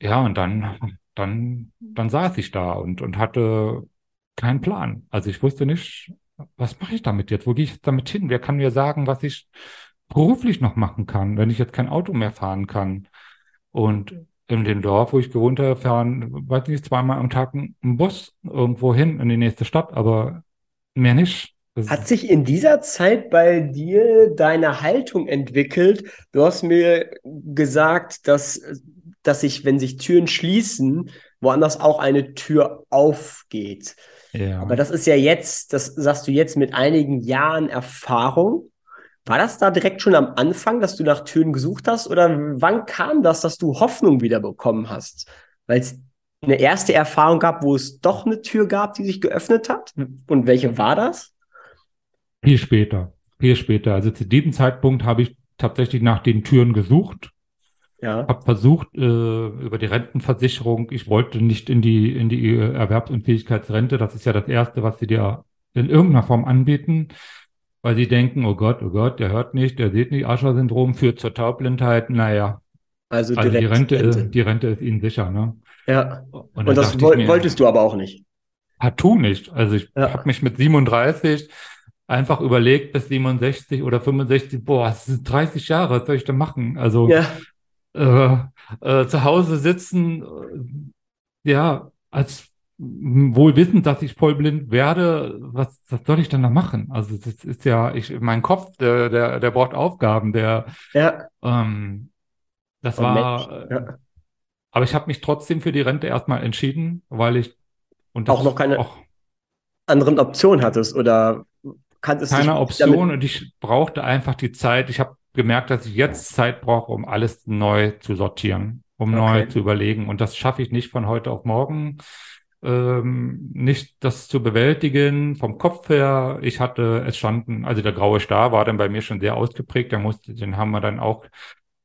ja, und dann, dann, dann saß ich da und, und hatte keinen Plan. Also ich wusste nicht, was mache ich damit jetzt? Wo gehe ich jetzt damit hin? Wer kann mir sagen, was ich beruflich noch machen kann, wenn ich jetzt kein Auto mehr fahren kann? Und in dem Dorf, wo ich gewohnt habe, fahren, weiß nicht, zweimal am Tag ein Bus irgendwo hin in die nächste Stadt, aber mehr nicht. Das Hat sich in dieser Zeit bei dir deine Haltung entwickelt? Du hast mir gesagt, dass, dass sich, wenn sich Türen schließen, woanders auch eine Tür aufgeht. Ja. Aber das ist ja jetzt, das sagst du jetzt mit einigen Jahren Erfahrung. War das da direkt schon am Anfang, dass du nach Türen gesucht hast? Oder wann kam das, dass du Hoffnung wieder bekommen hast? Weil es eine erste Erfahrung gab, wo es doch eine Tür gab, die sich geöffnet hat? Und welche war das? Viel später. Viel später. Also zu diesem Zeitpunkt habe ich tatsächlich nach den Türen gesucht. Ja. Habe versucht, äh, über die Rentenversicherung, ich wollte nicht in die, in die Erwerbsunfähigkeitsrente, das ist ja das Erste, was sie dir in irgendeiner Form anbieten weil sie denken, oh Gott, oh Gott, der hört nicht, der sieht nicht, Ascher-Syndrom führt zur Taubblindheit, naja. Also, also die, Rente, Rente. die Rente ist ihnen sicher, ne? Ja. Und, Und das woll mir, wolltest du aber auch nicht. Partout nicht. Also ich ja. habe mich mit 37 einfach überlegt bis 67 oder 65, boah, das sind 30 Jahre, was soll ich da machen? Also ja. äh, äh, zu Hause sitzen, äh, ja, als wohl wissend, dass ich vollblind werde, was, was soll ich denn da machen? Also das ist ja, ich, mein Kopf, der, der, der braucht Aufgaben, der ja. ähm, das Und war ja. aber ich habe mich trotzdem für die Rente erstmal entschieden, weil ich und auch noch keine auch, anderen Optionen hattest oder kanntest keine Option und ich brauchte einfach die Zeit. Ich habe gemerkt, dass ich jetzt Zeit brauche, um alles neu zu sortieren, um okay. neu zu überlegen. Und das schaffe ich nicht von heute auf morgen ähm, nicht das zu bewältigen vom Kopf her. Ich hatte es standen, also der graue Star war dann bei mir schon sehr ausgeprägt. Der musste, den haben wir dann auch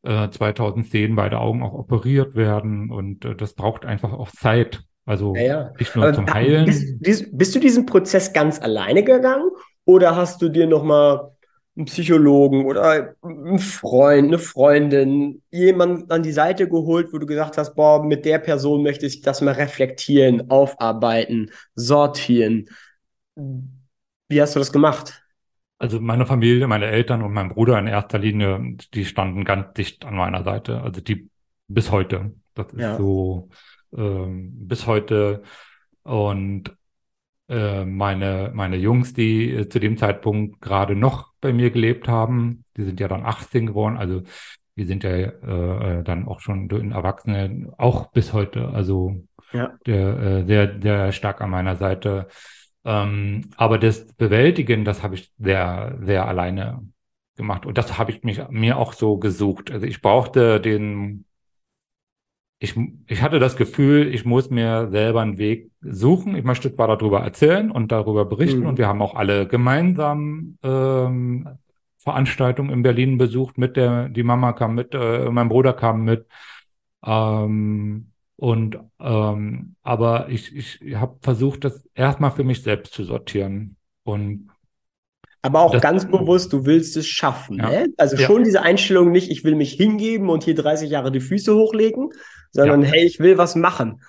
äh, 2010 beide Augen auch operiert werden und äh, das braucht einfach auch Zeit. Also ja, ja. nicht nur Aber zum Heilen. Bist, bist, du diesen Prozess ganz alleine gegangen oder hast du dir noch mal einen Psychologen oder einen Freund, eine Freundin, jemand an die Seite geholt, wo du gesagt hast, boah, mit der Person möchte ich das mal reflektieren, aufarbeiten, sortieren. Wie hast du das gemacht? Also meine Familie, meine Eltern und mein Bruder in erster Linie, die standen ganz dicht an meiner Seite. Also die bis heute. Das ist ja. so ähm, bis heute. Und äh, meine, meine Jungs, die äh, zu dem Zeitpunkt gerade noch bei mir gelebt haben, die sind ja dann 18 geworden, also die sind ja äh, äh dann auch schon Erwachsene, auch bis heute, also ja. der, äh, sehr, sehr stark an meiner Seite. Ähm, aber das Bewältigen, das habe ich sehr, sehr alleine gemacht. Und das habe ich mich, mir auch so gesucht. Also ich brauchte den ich, ich hatte das Gefühl, ich muss mir selber einen Weg suchen. Ich möchte zwar darüber erzählen und darüber berichten. Mhm. Und wir haben auch alle gemeinsam ähm, Veranstaltungen in Berlin besucht. Mit der, die Mama kam mit, äh, mein Bruder kam mit. Ähm, und ähm, aber ich, ich habe versucht, das erstmal für mich selbst zu sortieren. Und aber auch das, ganz bewusst, du willst es schaffen. Ja. Ne? Also schon diese Einstellung nicht, ich will mich hingeben und hier 30 Jahre die Füße hochlegen, sondern ja. hey, ich will was machen.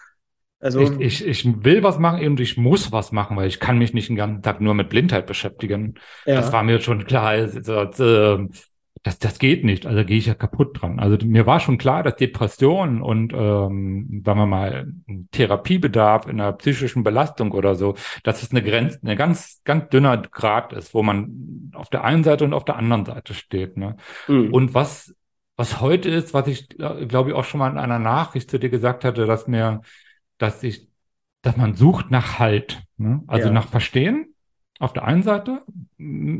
Also ich, ich, ich will was machen und ich muss was machen, weil ich kann mich nicht den ganzen Tag nur mit Blindheit beschäftigen. Ja. Das war mir schon klar. Also, äh, das, das geht nicht. Also gehe ich ja kaputt dran. Also mir war schon klar, dass Depression und, ähm, sagen wir mal, Therapiebedarf in einer psychischen Belastung oder so, dass es eine Grenze, eine ganz, ganz dünner Grad ist, wo man auf der einen Seite und auf der anderen Seite steht. Ne? Mhm. Und was, was heute ist, was ich, glaube ich, auch schon mal in einer Nachricht zu dir gesagt hatte, dass mir, dass ich, dass man sucht nach Halt, ne? also ja. nach Verstehen auf der einen Seite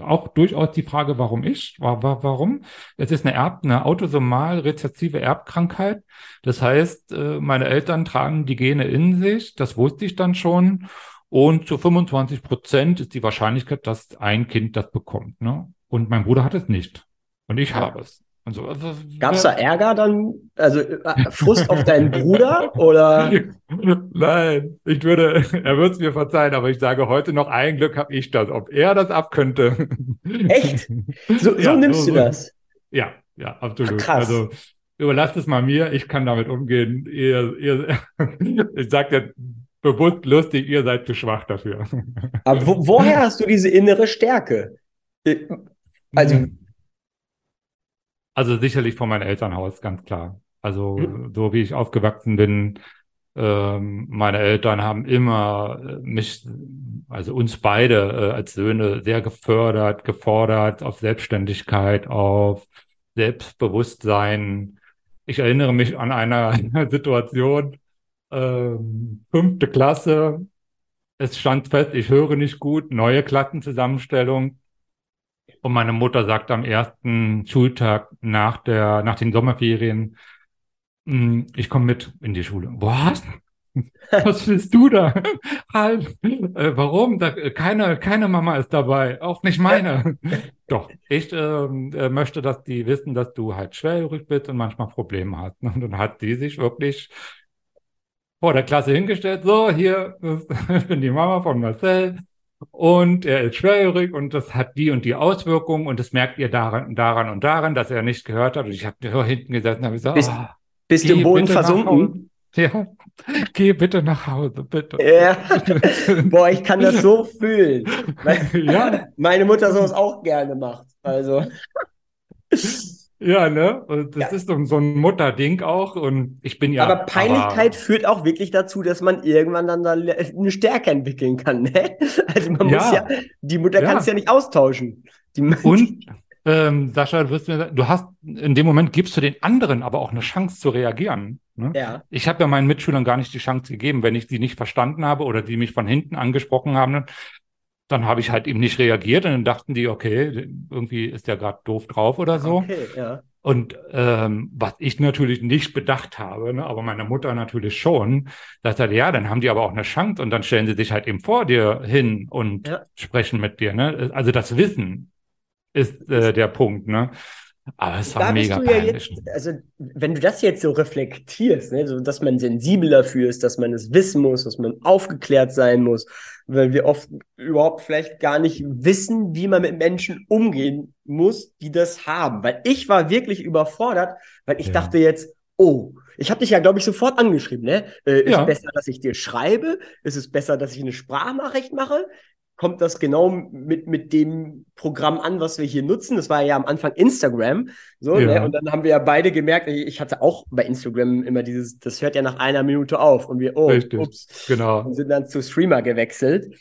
auch durchaus die Frage, warum ich? Warum? Es ist eine, Erb, eine autosomal rezessive Erbkrankheit. Das heißt, äh, meine Eltern tragen die Gene in sich. Das wusste ich dann schon. Und zu 25 Prozent ist die Wahrscheinlichkeit, dass ein Kind das bekommt. Ne? Und mein Bruder hat es nicht. Und ich ja. habe es. So. Also, Gab es da Ärger dann? Also äh, Frust auf deinen Bruder oder? Nein, ich würde, er würde es mir verzeihen, aber ich sage heute noch, ein Glück habe ich das. Ob er das abkönnte. Echt? So, so ja, nimmst so, du das? Ja, ja, absolut. Ach, krass. Also überlasst es mal mir, ich kann damit umgehen. Ihr, ihr, ich sage ja bewusst lustig, ihr seid zu schwach dafür. Aber wo, woher hast du diese innere Stärke? Äh, also hm. Also sicherlich von meinem Elternhaus, ganz klar. Also mhm. so wie ich aufgewachsen bin, ähm, meine Eltern haben immer äh, mich, also uns beide äh, als Söhne sehr gefördert, gefordert auf Selbstständigkeit, auf Selbstbewusstsein. Ich erinnere mich an eine, eine Situation, ähm, fünfte Klasse. Es stand fest, ich höre nicht gut, neue Klassenzusammenstellung. Und meine Mutter sagt am ersten Schultag nach der, nach den Sommerferien, hm, ich komme mit in die Schule. Was? Was willst du da? halt, äh, warum? Da, keine, keine Mama ist dabei, auch nicht meine. Doch, ich ähm, äh, möchte, dass die wissen, dass du halt schwerhörig bist und manchmal Probleme hast. Und dann hat die sich wirklich vor der Klasse hingestellt, so, hier, ich bin die Mama von Marcel, und er ist schwerhörig und das hat die und die Auswirkungen und das merkt ihr daran, daran und daran, dass er nicht gehört hat. Und ich habe hinten gesessen und habe gesagt, bist, oh, bist du im Boden versunken? Ja, geh bitte nach Hause, bitte. Ja. Boah, ich kann das so fühlen. ja. Meine Mutter sowas auch gerne macht. Also. Ja, ne? Und das ja. ist so, ein Mutterding auch. Und ich bin ja. Aber Peinlichkeit aber... führt auch wirklich dazu, dass man irgendwann dann da eine Stärke entwickeln kann, ne? Also man ja. muss ja, die Mutter ja. kann es ja nicht austauschen. Die und ähm, Sascha, du, wirst mir, du hast in dem Moment gibst du den anderen aber auch eine Chance zu reagieren. Ne? Ja. Ich habe ja meinen Mitschülern gar nicht die Chance gegeben, wenn ich sie nicht verstanden habe oder die mich von hinten angesprochen haben, dann habe ich halt eben nicht reagiert und dann dachten die, okay, irgendwie ist der gerade doof drauf oder so. Okay, ja. Und ähm, was ich natürlich nicht bedacht habe, ne, aber meine Mutter natürlich schon, sagt halt, ja, dann haben die aber auch eine Chance und dann stellen sie sich halt eben vor dir hin und ja. sprechen mit dir. Ne? Also das Wissen ist äh, der Punkt. Ne? Aber es war da mega ja jetzt, also wenn du das jetzt so reflektierst, ne, so, dass man sensibel dafür ist, dass man es wissen muss, dass man aufgeklärt sein muss, weil wir oft überhaupt vielleicht gar nicht wissen, wie man mit Menschen umgehen muss, die das haben. Weil ich war wirklich überfordert, weil ich ja. dachte jetzt, oh, ich habe dich ja, glaube ich, sofort angeschrieben, ne? Äh, ist ja. besser, dass ich dir schreibe? Ist es besser, dass ich eine Sprachnachricht mache? Kommt das genau mit, mit dem Programm an, was wir hier nutzen. Das war ja am Anfang Instagram. So, ne? ja. ne? Und dann haben wir ja beide gemerkt, ich hatte auch bei Instagram immer dieses, das hört ja nach einer Minute auf. Und wir, oh, Richtig. ups, genau. Und sind dann zu Streamer gewechselt.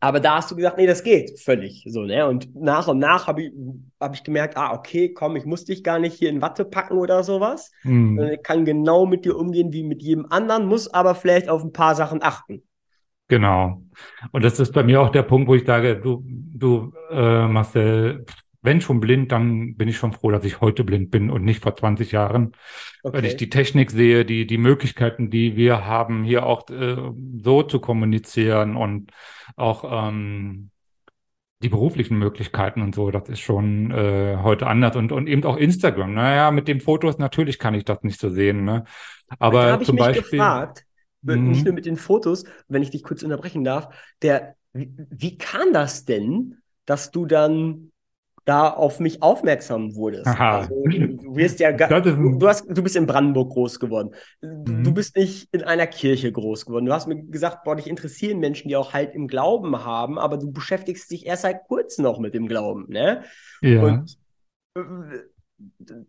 Aber da hast du gesagt, nee, das geht völlig so, ne? Und nach und nach habe ich, hab ich gemerkt, ah, okay, komm, ich muss dich gar nicht hier in Watte packen oder sowas. Mhm. Ich kann genau mit dir umgehen wie mit jedem anderen, muss aber vielleicht auf ein paar Sachen achten. Genau. Und das ist bei mir auch der Punkt, wo ich sage, du, du, äh, Marcel, wenn schon blind, dann bin ich schon froh, dass ich heute blind bin und nicht vor 20 Jahren, okay. weil ich die Technik sehe, die, die Möglichkeiten, die wir haben, hier auch äh, so zu kommunizieren und auch ähm, die beruflichen Möglichkeiten und so, das ist schon äh, heute anders und, und eben auch Instagram. Naja, mit den Fotos natürlich kann ich das nicht so sehen, ne? Aber zum Beispiel. Gefragt, mhm. nicht nur mit den Fotos, wenn ich dich kurz unterbrechen darf, der, wie, wie kam das denn, dass du dann da auf mich aufmerksam wurdest. Also, du wirst ja du, du, hast, du bist in Brandenburg groß geworden. Mhm. Du bist nicht in einer Kirche groß geworden. Du hast mir gesagt, boah, dich interessieren Menschen, die auch halt im Glauben haben, aber du beschäftigst dich erst seit kurzem noch mit dem Glauben, ne? Ja. Und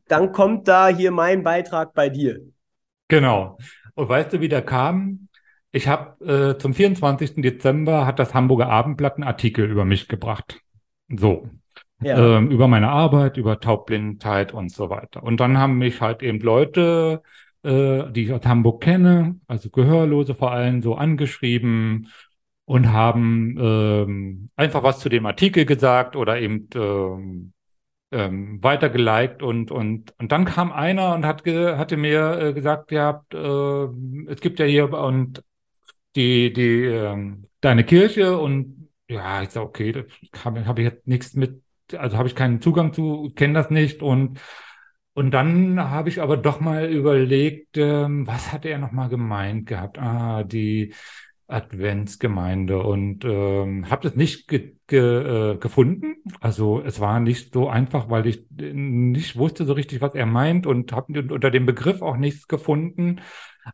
dann kommt da hier mein Beitrag bei dir. Genau. Und weißt du, wie der kam? Ich habe äh, zum 24. Dezember hat das Hamburger Abendblatt einen Artikel über mich gebracht. So. Ja. Ähm, über meine Arbeit, über Taubblindheit und so weiter. Und dann haben mich halt eben Leute, äh, die ich aus Hamburg kenne, also Gehörlose vor allem, so angeschrieben und haben ähm, einfach was zu dem Artikel gesagt oder eben ähm, ähm, weitergeliked und und und dann kam einer und hat ge, hatte mir äh, gesagt, ja, äh, es gibt ja hier und die die äh, deine Kirche und ja, ich sag okay, da habe hab ich jetzt nichts mit, also habe ich keinen Zugang zu, kenne das nicht und und dann habe ich aber doch mal überlegt, ähm, was hat er noch mal gemeint gehabt? Ah, die Adventsgemeinde und ähm, habe das nicht ge ge äh, gefunden. Also es war nicht so einfach, weil ich nicht wusste so richtig, was er meint und habe unter dem Begriff auch nichts gefunden.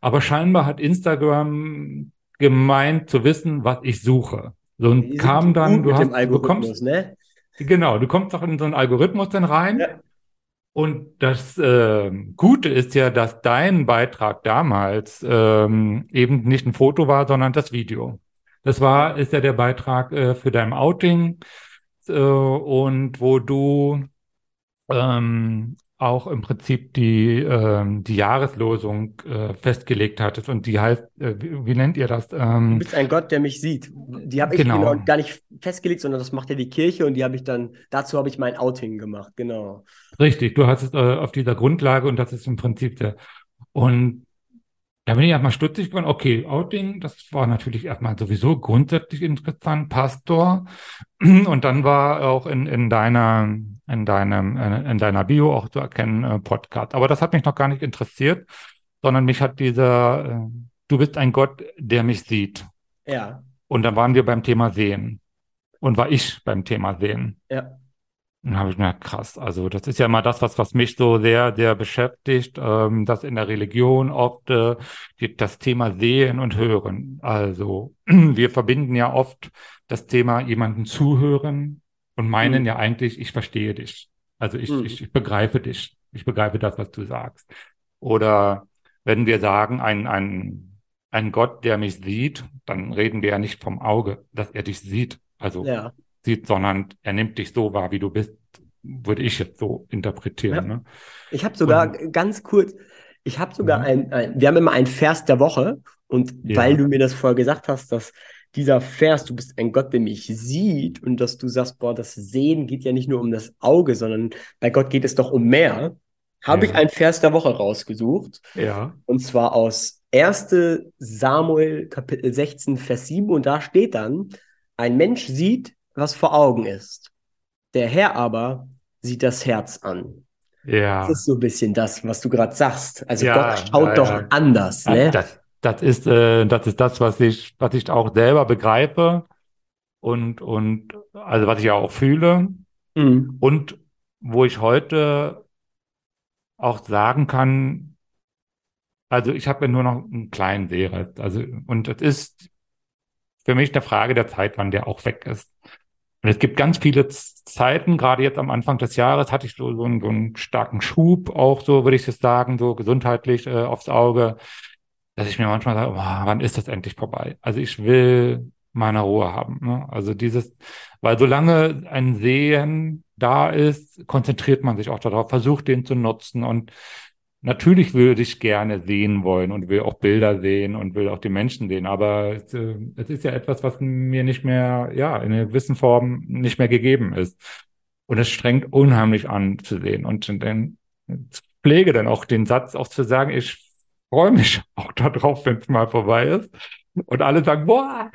Aber scheinbar hat Instagram gemeint zu wissen, was ich suche. So und kam dann, du, hast, du kommst, ne? genau, du kommst doch in so einen Algorithmus dann rein. Ja. Und das äh, Gute ist ja, dass dein Beitrag damals ähm, eben nicht ein Foto war, sondern das Video. Das war, ist ja der Beitrag äh, für dein Outing äh, und wo du ähm, auch im Prinzip die, ähm, die Jahreslosung äh, festgelegt hattest. Und die heißt, äh, wie, wie, nennt ihr das? Ähm, du bist ein Gott, der mich sieht. Die habe ich genau. genau. gar nicht festgelegt, sondern das macht ja die Kirche und die habe ich dann, dazu habe ich mein Outing gemacht, genau. Richtig, du hast es äh, auf dieser Grundlage und das ist im Prinzip der. Und da bin ich erstmal stutzig geworden. Okay, Outing, das war natürlich erstmal sowieso grundsätzlich interessant. Pastor. Und dann war auch in, in deiner, in deinem, in deiner Bio auch zu erkennen, äh, Podcast. Aber das hat mich noch gar nicht interessiert, sondern mich hat dieser, äh, du bist ein Gott, der mich sieht. Ja. Und dann waren wir beim Thema Sehen. Und war ich beim Thema Sehen. Ja. Dann habe ich mir krass, also das ist ja immer das, was, was mich so sehr, sehr beschäftigt, ähm, dass in der Religion oft äh, die, das Thema Sehen und Hören. Also wir verbinden ja oft das Thema jemanden zuhören und meinen mhm. ja eigentlich, ich verstehe dich. Also ich, mhm. ich, ich begreife dich. Ich begreife das, was du sagst. Oder wenn wir sagen, ein, ein, ein Gott, der mich sieht, dann reden wir ja nicht vom Auge, dass er dich sieht. Also ja sieht, sondern er nimmt dich so wahr, wie du bist, würde ich jetzt so interpretieren. Ja. Ne? Ich habe sogar und, ganz kurz, ich habe sogar ja. ein, ein, wir haben immer ein Vers der Woche und weil du mir das vorher gesagt hast, dass dieser Vers, du bist ein Gott, der mich sieht und dass du sagst, boah, das Sehen geht ja nicht nur um das Auge, sondern bei Gott geht es doch um mehr, habe ich ein Vers der Woche rausgesucht. Ja. Und zwar aus 1. Samuel Kapitel 16, Vers 7 und da steht dann, ein Mensch sieht, was vor Augen ist. Der Herr aber sieht das Herz an. Ja. Das ist so ein bisschen das, was du gerade sagst. Also ja, Gott schaut ja, doch ja. anders. Ne? Das, das, ist, äh, das ist das, was ich, was ich auch selber begreife und, und also was ich auch fühle. Mhm. Und wo ich heute auch sagen kann, also ich habe ja nur noch einen kleinen Seerest. Also, und das ist für mich eine Frage der Zeit, wann der auch weg ist. Und es gibt ganz viele Zeiten, gerade jetzt am Anfang des Jahres hatte ich so, so, einen, so einen starken Schub, auch so würde ich es sagen, so gesundheitlich äh, aufs Auge, dass ich mir manchmal sage, oh, wann ist das endlich vorbei? Also ich will meine Ruhe haben. Ne? Also dieses, weil solange ein Sehen da ist, konzentriert man sich auch darauf, versucht den zu nutzen und Natürlich würde ich gerne sehen wollen und will auch Bilder sehen und will auch die Menschen sehen, aber es, äh, es ist ja etwas, was mir nicht mehr, ja, in einer gewissen Form nicht mehr gegeben ist. Und es strengt unheimlich an zu sehen. Und dann pflege dann auch den Satz auch zu sagen, ich freue mich auch darauf, wenn es mal vorbei ist. Und alle sagen, boah,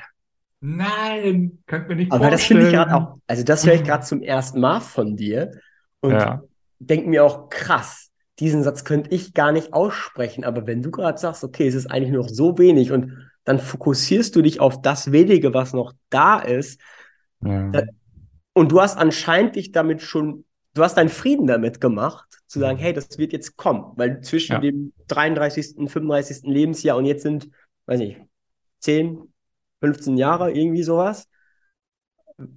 nein, könnt mir nicht Aber vorstellen. das finde ich gerade auch, also das höre ich gerade zum ersten Mal von dir und ja. denke mir auch krass diesen Satz könnte ich gar nicht aussprechen. Aber wenn du gerade sagst, okay, es ist eigentlich noch so wenig und dann fokussierst du dich auf das Wenige, was noch da ist. Ja. Und du hast anscheinend dich damit schon, du hast deinen Frieden damit gemacht, zu sagen, hey, das wird jetzt kommen. Weil zwischen ja. dem 33., 35. Lebensjahr und jetzt sind, weiß nicht, 10, 15 Jahre, irgendwie sowas.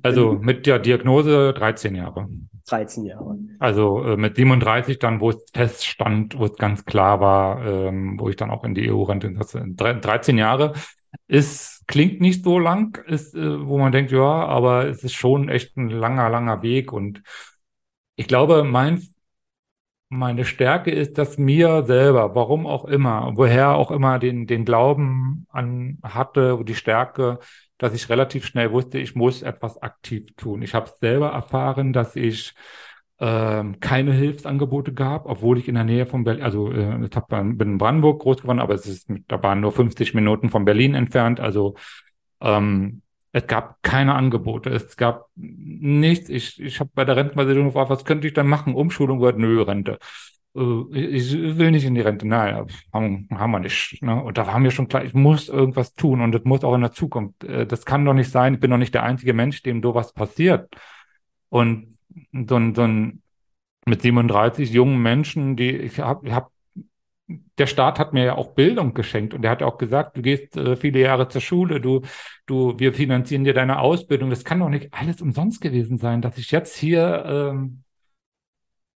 Also mit der Diagnose 13 Jahre. 13 Jahre. Also äh, mit 37 dann, wo es feststand, wo es ganz klar war, ähm, wo ich dann auch in die EU-Rente, 13 Jahre ist, klingt nicht so lang, ist, äh, wo man denkt, ja, aber es ist schon echt ein langer, langer Weg und ich glaube, mein meine Stärke ist, dass mir selber, warum auch immer, woher auch immer den, den Glauben an hatte, die Stärke, dass ich relativ schnell wusste, ich muss etwas aktiv tun. Ich habe selber erfahren, dass ich ähm, keine Hilfsangebote gab, obwohl ich in der Nähe von Berlin, also äh, ich hab, bin in Brandenburg groß geworden, aber es ist, da waren nur 50 Minuten von Berlin entfernt, also ähm, es gab keine Angebote, es gab nichts. Ich, ich habe bei der Rentenversicherung gefragt, was könnte ich dann machen? Umschulung wird, nö, Rente. Äh, ich will nicht in die Rente. Nein, haben, wir nicht. Ne? Und da war mir schon klar, ich muss irgendwas tun und das muss auch in der Zukunft. Äh, das kann doch nicht sein. Ich bin doch nicht der einzige Mensch, dem sowas passiert. Und so ein, so ein mit 37 jungen Menschen, die ich habe ich hab der Staat hat mir ja auch Bildung geschenkt und er hat auch gesagt, du gehst äh, viele Jahre zur Schule, du, du, wir finanzieren dir deine Ausbildung. Das kann doch nicht alles umsonst gewesen sein, dass ich jetzt hier ähm,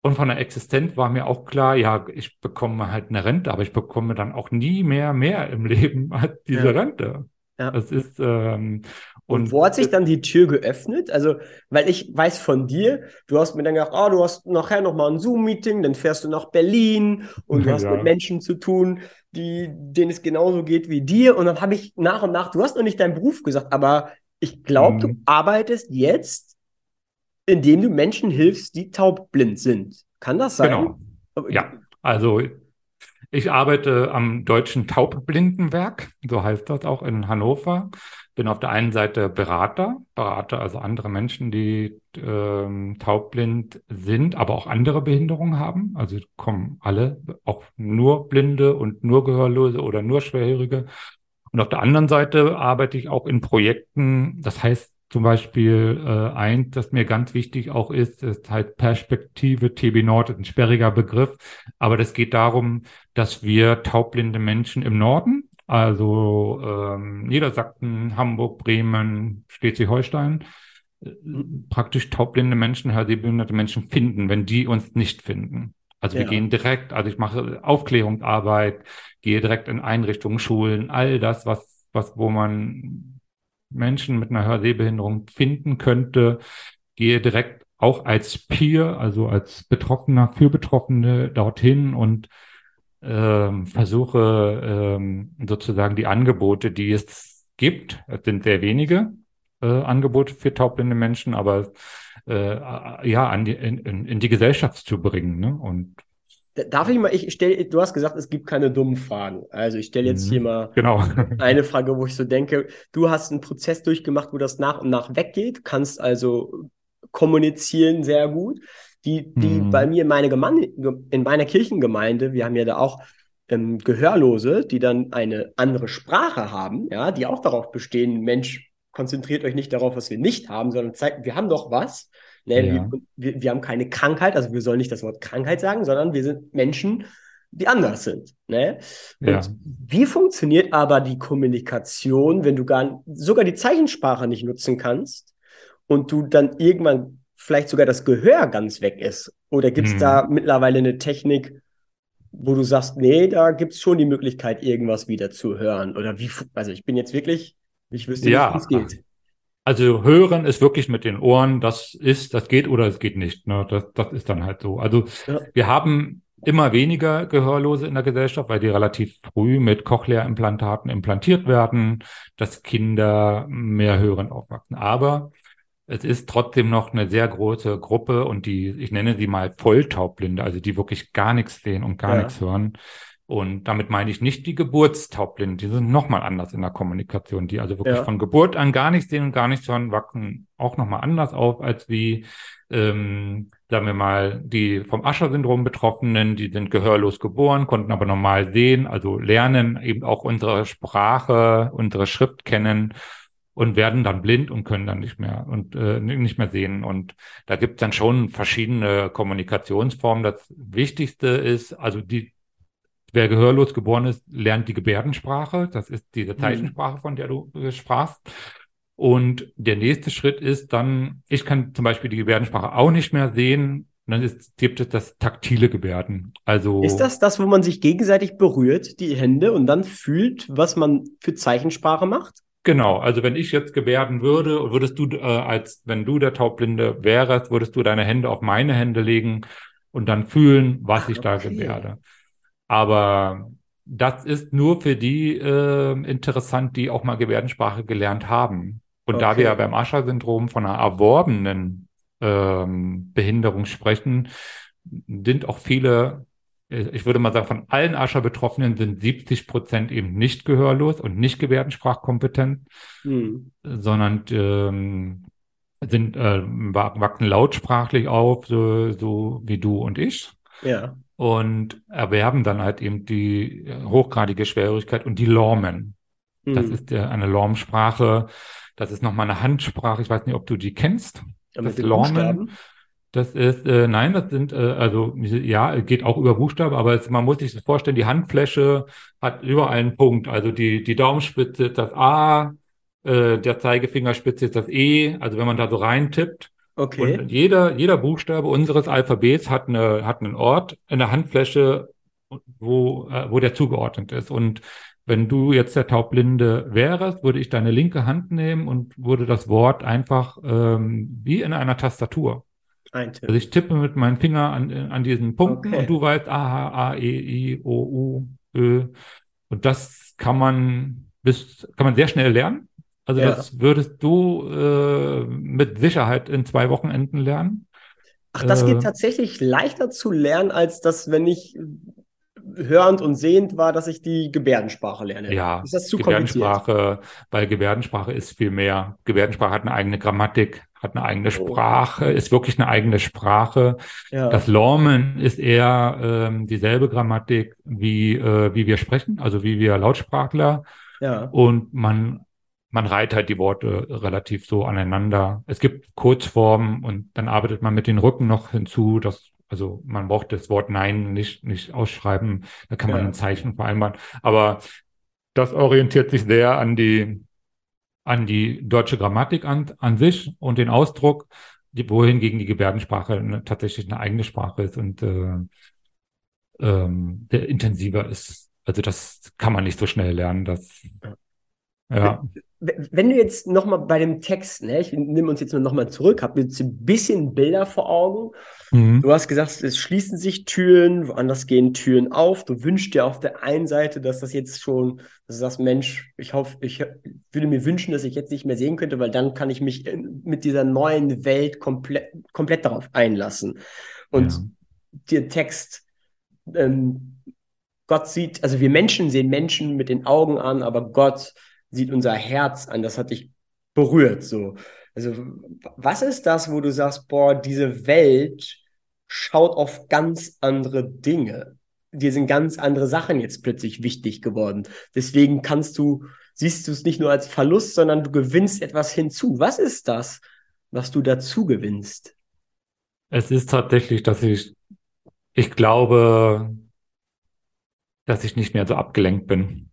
und von der Existenz war mir auch klar, ja, ich bekomme halt eine Rente, aber ich bekomme dann auch nie mehr mehr im Leben als diese ja. Rente. Ja. Das ist ähm, und, und, wo hat sich dann die Tür geöffnet? Also, weil ich weiß von dir, du hast mir dann gedacht, oh, du hast nachher nochmal ein Zoom-Meeting, dann fährst du nach Berlin und du hast ja. mit Menschen zu tun, die, denen es genauso geht wie dir. Und dann habe ich nach und nach, du hast noch nicht deinen Beruf gesagt, aber ich glaube, mhm. du arbeitest jetzt, indem du Menschen hilfst, die taubblind sind. Kann das sein? Genau. Ja, also ich arbeite am Deutschen Taubblindenwerk, so heißt das auch in Hannover. Bin auf der einen Seite Berater, Berater also andere Menschen, die ähm, taubblind sind, aber auch andere Behinderungen haben. Also kommen alle, auch nur Blinde und nur Gehörlose oder nur Schwerhörige. Und auf der anderen Seite arbeite ich auch in Projekten, das heißt zum Beispiel äh, eins, das mir ganz wichtig auch ist, ist halt Perspektive TB Nord, ist ein sperriger Begriff, aber das geht darum, dass wir taubblinde Menschen im Norden, also ähm, Niedersachsen, Hamburg, Bremen, Schleswig-Holstein, äh, praktisch taubblinde Menschen, hörsiebehinderte Menschen finden, wenn die uns nicht finden. Also ja. wir gehen direkt, also ich mache Aufklärungsarbeit, gehe direkt in Einrichtungen, Schulen, all das, was, was, wo man Menschen mit einer Hörsehbehinderung finden könnte, gehe direkt auch als Peer, also als Betroffener für Betroffene dorthin und ähm, versuche ähm, sozusagen die Angebote, die es gibt, es sind sehr wenige äh, Angebote für taubblinde Menschen, aber äh, ja, an die, in, in, die Gesellschaft zu bringen. Ne? Und Darf ich mal, ich stelle, du hast gesagt, es gibt keine dummen Fragen. Also ich stelle jetzt hier mhm. mal genau. eine Frage, wo ich so denke, du hast einen Prozess durchgemacht, wo das nach und nach weggeht, kannst also kommunizieren sehr gut. Die, die mhm. bei mir in, meine Gemeinde, in meiner Kirchengemeinde, wir haben ja da auch ähm, Gehörlose, die dann eine andere Sprache haben, ja, die auch darauf bestehen, Mensch, konzentriert euch nicht darauf, was wir nicht haben, sondern zeigt, wir haben doch was. Ne, ja. wir, wir, haben keine Krankheit, also wir sollen nicht das Wort Krankheit sagen, sondern wir sind Menschen, die anders sind. Ne? Ja. wie funktioniert aber die Kommunikation, wenn du gar sogar die Zeichensprache nicht nutzen kannst und du dann irgendwann vielleicht sogar das Gehör ganz weg ist? Oder gibt es hm. da mittlerweile eine Technik, wo du sagst, nee, da gibt es schon die Möglichkeit, irgendwas wieder zu hören? Oder wie, also ich bin jetzt wirklich, ich wüsste ja. nicht, wie es geht. Also hören ist wirklich mit den Ohren, das ist, das geht oder es geht nicht. Ne? Das, das ist dann halt so. Also ja. wir haben immer weniger Gehörlose in der Gesellschaft, weil die relativ früh mit Cochlea-Implantaten implantiert werden, dass Kinder mehr hören aufwachsen. Aber es ist trotzdem noch eine sehr große Gruppe und die, ich nenne sie mal Volltaubblinde, also die wirklich gar nichts sehen und gar ja. nichts hören. Und damit meine ich nicht die Geburtstaubblinden, die sind nochmal anders in der Kommunikation, die also wirklich ja. von Geburt an gar nichts sehen und gar nichts hören, wachsen auch nochmal anders auf als wie, ähm, sagen wir mal, die vom Ascher-Syndrom Betroffenen, die sind gehörlos geboren, konnten aber normal sehen, also lernen eben auch unsere Sprache, unsere Schrift kennen und werden dann blind und können dann nicht mehr und äh, nicht mehr sehen. Und da gibt es dann schon verschiedene Kommunikationsformen. Das Wichtigste ist, also die Wer gehörlos geboren ist, lernt die Gebärdensprache. Das ist diese mhm. Zeichensprache, von der du sprachst. Und der nächste Schritt ist dann, ich kann zum Beispiel die Gebärdensprache auch nicht mehr sehen. Und dann ist, gibt es das taktile Gebärden. Also Ist das das, wo man sich gegenseitig berührt, die Hände, und dann fühlt, was man für Zeichensprache macht? Genau, also wenn ich jetzt gebärden würde, würdest du, äh, als wenn du der Taubblinde wärst, würdest du deine Hände auf meine Hände legen und dann fühlen, was Ach, ich da okay. gebärde. Aber das ist nur für die äh, interessant, die auch mal Gebärdensprache gelernt haben. Und da Okay. wir ja beim Usher-Syndrom von einer erworbenen ähm, Behinderung sprechen, sind auch viele, ich würde mal sagen, von allen Usher-Betroffenen sind 70 Prozent eben nicht gehörlos und nicht gebärdensprachkompetent, Hm. sondern ähm, sind äh, wa- wachsen lautsprachlich auf, so, so wie du und ich Ja. und erwerben dann halt eben die äh, hochgradige Schwierigkeit und die Lormen. Das Hm. ist ja eine Lormsprache. Das ist nochmal eine Handsprache. Ich weiß nicht, ob du die kennst. Ja, das Lormen. Buchstaben? Das ist, äh, nein, das sind, äh, also, ja, geht auch über Buchstaben, aber es, man muss sich das vorstellen, die Handfläche hat überall einen Punkt. Also die, die Daumenspitze ist das A, äh, der Zeigefingerspitze ist das E. Also wenn man da so reintippt, Okay. und jeder, jeder Buchstabe unseres Alphabets hat eine, hat einen Ort in der Handfläche, wo, äh, wo der zugeordnet ist. Und wenn du jetzt der Taubblinde wärst, würde ich deine linke Hand nehmen und würde das Wort einfach ähm, wie in einer Tastatur. Eintippen. Also ich tippe mit meinem Finger an, an diesen Punkten Okay. und du weißt A, A, E, I, O, U, Ö. Und das kann man bis, kann man sehr schnell lernen. Also Ja. das würdest du äh, mit Sicherheit in zwei Wochenenden lernen. Ach, das Äh, geht tatsächlich leichter zu lernen, als das, wenn ich hörend und sehend war, dass ich die Gebärdensprache lerne. Ja, Ist das zu kompliziert? Gebärdensprache, weil Gebärdensprache ist viel mehr. Gebärdensprache hat eine eigene Grammatik, hat eine eigene Oh. Sprache, ist wirklich eine eigene Sprache. Ja. Das Lormen ist eher ähm, dieselbe Grammatik, wie, äh, wie wir sprechen, also wie wir Lautsprachler. ja. Und man, man reiht halt die Worte relativ so aneinander. Es gibt Kurzformen und dann arbeitet man mit den Rücken noch hinzu. dass also man braucht das Wort Nein nicht, nicht ausschreiben. Da kann man Ja. ein Zeichen vereinbaren. Aber das orientiert sich sehr an die, an die deutsche Grammatik an, an sich und den Ausdruck, die, wohingegen die Gebärdensprache eine, tatsächlich eine eigene Sprache ist und äh, ähm, sehr intensiver ist. Also das kann man nicht so schnell lernen. Das, ja. W- Wenn du jetzt nochmal bei dem Text, ne, ich nehme uns jetzt nochmal zurück, habe jetzt ein bisschen Bilder vor Augen. Mhm. Du hast gesagt, es schließen sich Türen, woanders gehen Türen auf. Du wünschst dir auf der einen Seite, dass das jetzt schon, dass du sagst, Mensch, ich hoffe, ich würde mir wünschen, dass ich jetzt nicht mehr sehen könnte, weil dann kann ich mich mit dieser neuen Welt komplett, komplett darauf einlassen. Und Ja. der Text, ähm, Gott sieht, also wir Menschen sehen Menschen mit den Augen an, aber Gott sieht unser Herz an. Das hat dich berührt, so. Also, was ist das, wo du sagst, boah, diese Welt schaut auf ganz andere Dinge. Dir sind ganz andere Sachen jetzt plötzlich wichtig geworden. Deswegen kannst du, siehst du es nicht nur als Verlust, sondern du gewinnst etwas hinzu. Was ist das, was du dazu gewinnst? Es ist tatsächlich, dass ich, ich glaube, dass ich nicht mehr so abgelenkt bin.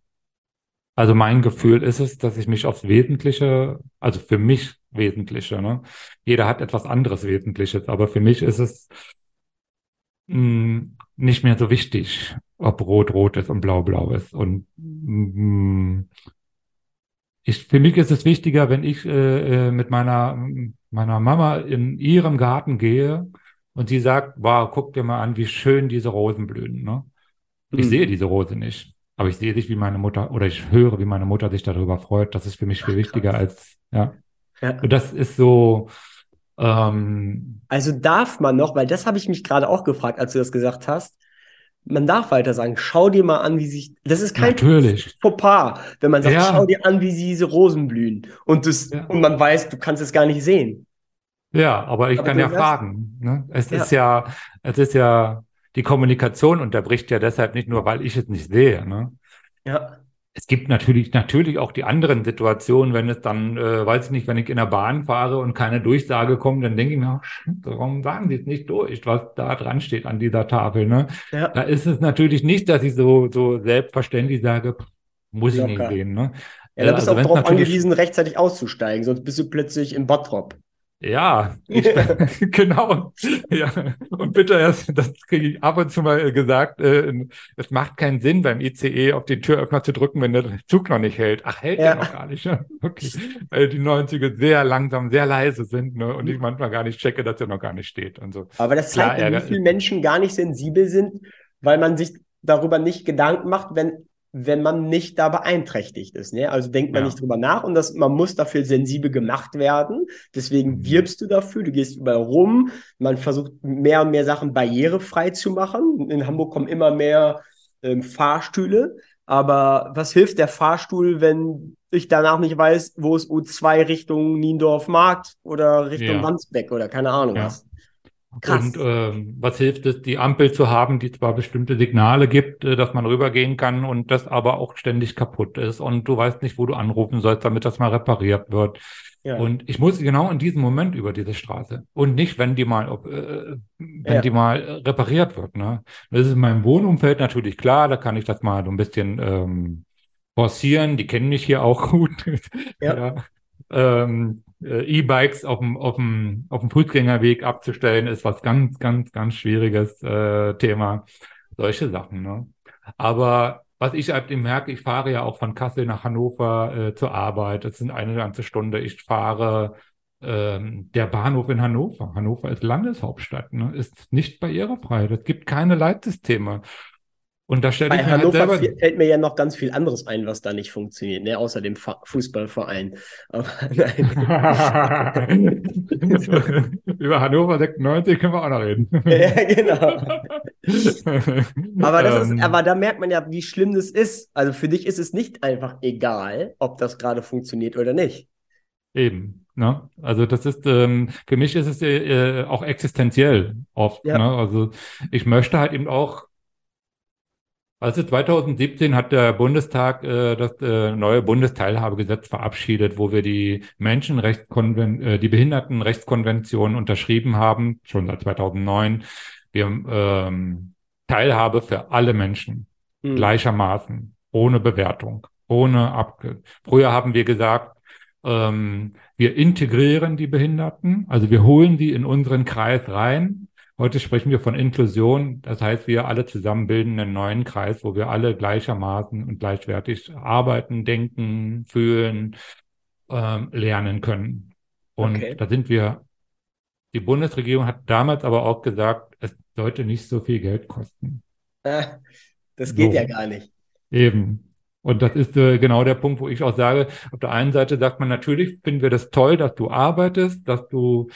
Also mein Gefühl ist es, dass ich mich aufs Wesentliche, also für mich Wesentliche, ne? Jeder hat etwas anderes Wesentliches, aber für mich ist es mh, nicht mehr so wichtig, ob rot rot ist und blau blau ist. Und mh, ich, für mich ist es wichtiger, wenn ich äh, äh, mit meiner, meiner Mama in ihrem Garten gehe und sie sagt, wow, guck dir mal an, wie schön diese Rosen blühen. Ne? Ich Mhm. sehe diese Rose nicht, aber ich sehe dich, wie meine Mutter, oder ich höre, wie meine Mutter sich darüber freut. Das ist für mich viel Ach, wichtiger als, ja. Ja. Und das ist so, ähm, Also darf man noch, weil das habe ich mich gerade auch gefragt, als du das gesagt hast. Man darf weiter sagen, schau dir mal an, wie sich, das ist kein natürlich. Fauxpas, wenn man sagt, Ja. schau dir an, wie diese Rosen blühen. Und, das, Ja. und man weiß, du kannst es gar nicht sehen. Ja, aber ich Aber kann ja sagst- fragen. Ne? Es Ja. ist ja, es ist ja, die Kommunikation unterbricht ja deshalb nicht nur, weil ich es nicht sehe. Ne? Ja. Es gibt natürlich, natürlich auch die anderen Situationen, wenn es dann, äh, weiß ich nicht, wenn ich in der Bahn fahre und keine Durchsage kommt, dann denke ich mir, warum sagen Sie es nicht durch, was da dran steht an dieser Tafel, ne? Ja. Da ist es natürlich nicht, dass ich so, so selbstverständlich sage, muss ich nicht Locker. sehen, ne? Ja, da bist du also auch darauf angewiesen, rechtzeitig auszusteigen, sonst bist du plötzlich im Bottrop. Ja, ich, genau. Ja. Und bitte erst, das kriege ich ab und zu mal gesagt, äh, es macht keinen Sinn, beim ICE auf den Türöffner zu drücken, wenn der Zug noch nicht hält. Ach, hält ja. der noch gar nicht. Ne? Okay. Weil die neuen Züge sehr langsam, sehr leise sind ne? und ich manchmal gar nicht checke, dass er noch gar nicht steht und so. Aber das zeigt, Klar, wie viele Menschen gar nicht sensibel sind, weil man sich darüber nicht Gedanken macht, wenn wenn man nicht da beeinträchtigt ist. Ne? Also denkt man ja. nicht drüber nach und das, man muss dafür sensibel gemacht werden. Deswegen mhm. wirbst du dafür, du gehst überall rum. Man versucht mehr und mehr Sachen barrierefrei zu machen. In Hamburg kommen immer mehr ähm, Fahrstühle. Aber was hilft der Fahrstuhl, wenn ich danach nicht weiß, wo es U2 Richtung Niendorf Markt oder Richtung ja. Wandsbeck oder keine Ahnung ja. was? Krass. Und ähm, was hilft es, die Ampel zu haben, die zwar bestimmte Signale gibt, äh, dass man rübergehen kann und das aber auch ständig kaputt ist und du weißt nicht, wo du anrufen sollst, damit das mal repariert wird. Ja. Und ich muss genau in diesem Moment über diese Straße und nicht, wenn die mal, äh, wenn ja. die mal repariert wird. Ne? Das ist in meinem Wohnumfeld natürlich klar, da kann ich das mal so ein bisschen ähm, forcieren. Die kennen mich hier auch gut. Ja. ja. Ähm, äh, E-Bikes auf dem, auf, dem, auf dem Fußgängerweg abzustellen, ist was ganz, ganz, ganz schwieriges äh, Thema. Solche Sachen. Ne? Aber was ich halt merke, ich fahre ja auch von Kassel nach Hannover äh, zur Arbeit. Das sind eine ganze Stunde. Ich fahre ähm, der Bahnhof in Hannover. Hannover ist Landeshauptstadt, ne? ist nicht barrierefrei. Es gibt keine Leitsysteme. Und da stelle ich mir halt Hannover halt selber... fällt mir ja noch ganz viel anderes ein, was da nicht funktioniert, ne? außer dem Fa Fußballverein. Aber nein. Über Hannover 96 können wir auch noch reden. ja, genau. aber, das ist, ähm. aber da merkt man ja, wie schlimm das ist. Also für dich ist es nicht einfach egal, ob das gerade funktioniert oder nicht. Eben. Ne? Also das ist, ähm, für mich ist es äh, auch existenziell oft. Ja. Ne? Also ich möchte halt eben auch also 2017 hat der Bundestag äh, das äh, neue Bundesteilhabegesetz verabschiedet, wo wir die Menschenrechtskonven äh, die Behindertenrechtskonvention unterschrieben haben, schon seit 2009. Wir ähm, Teilhabe für alle Menschen mhm. gleichermaßen, ohne Bewertung, ohne Abge. Früher haben wir gesagt, ähm, wir integrieren die Behinderten, also wir holen die in unseren Kreis rein Heute sprechen wir von Inklusion. Das heißt, wir alle zusammen bilden einen neuen Kreis, wo wir alle gleichermaßen und gleichwertig arbeiten, denken, fühlen, ähm, lernen können. Und okay. da sind wir, die Bundesregierung hat damals aber auch gesagt, es sollte nicht so viel Geld kosten. Ah, das geht so. ja gar nicht. Eben. Und das ist äh, genau der Punkt, wo ich auch sage, auf der einen Seite sagt man natürlich, finden wir das toll, dass du arbeitest, dass du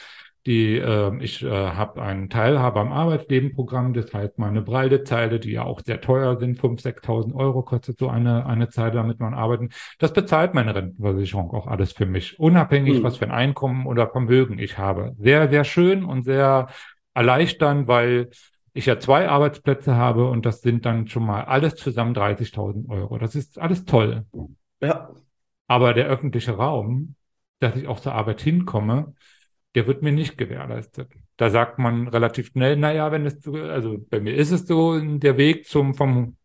die, äh, ich äh, habe einen Teilhabe am Arbeitsleben-Programm, das heißt meine Breite-Zeile, die ja auch sehr teuer sind, 5.000, 6.000 Euro kostet so eine, eine Zeile, damit man arbeiten. Das bezahlt meine Rentenversicherung auch alles für mich, unabhängig, mhm. was für ein Einkommen oder Vermögen ich habe. Sehr, sehr schön und sehr erleichternd, weil ich ja zwei Arbeitsplätze habe und das sind dann schon mal alles zusammen 30.000 Euro. Das ist alles toll. Ja. Aber der öffentliche Raum, dass ich auch zur Arbeit hinkomme, der wird mir nicht gewährleistet. Da sagt man relativ schnell, naja, wenn es, also bei mir ist es so, der Weg zum, vom,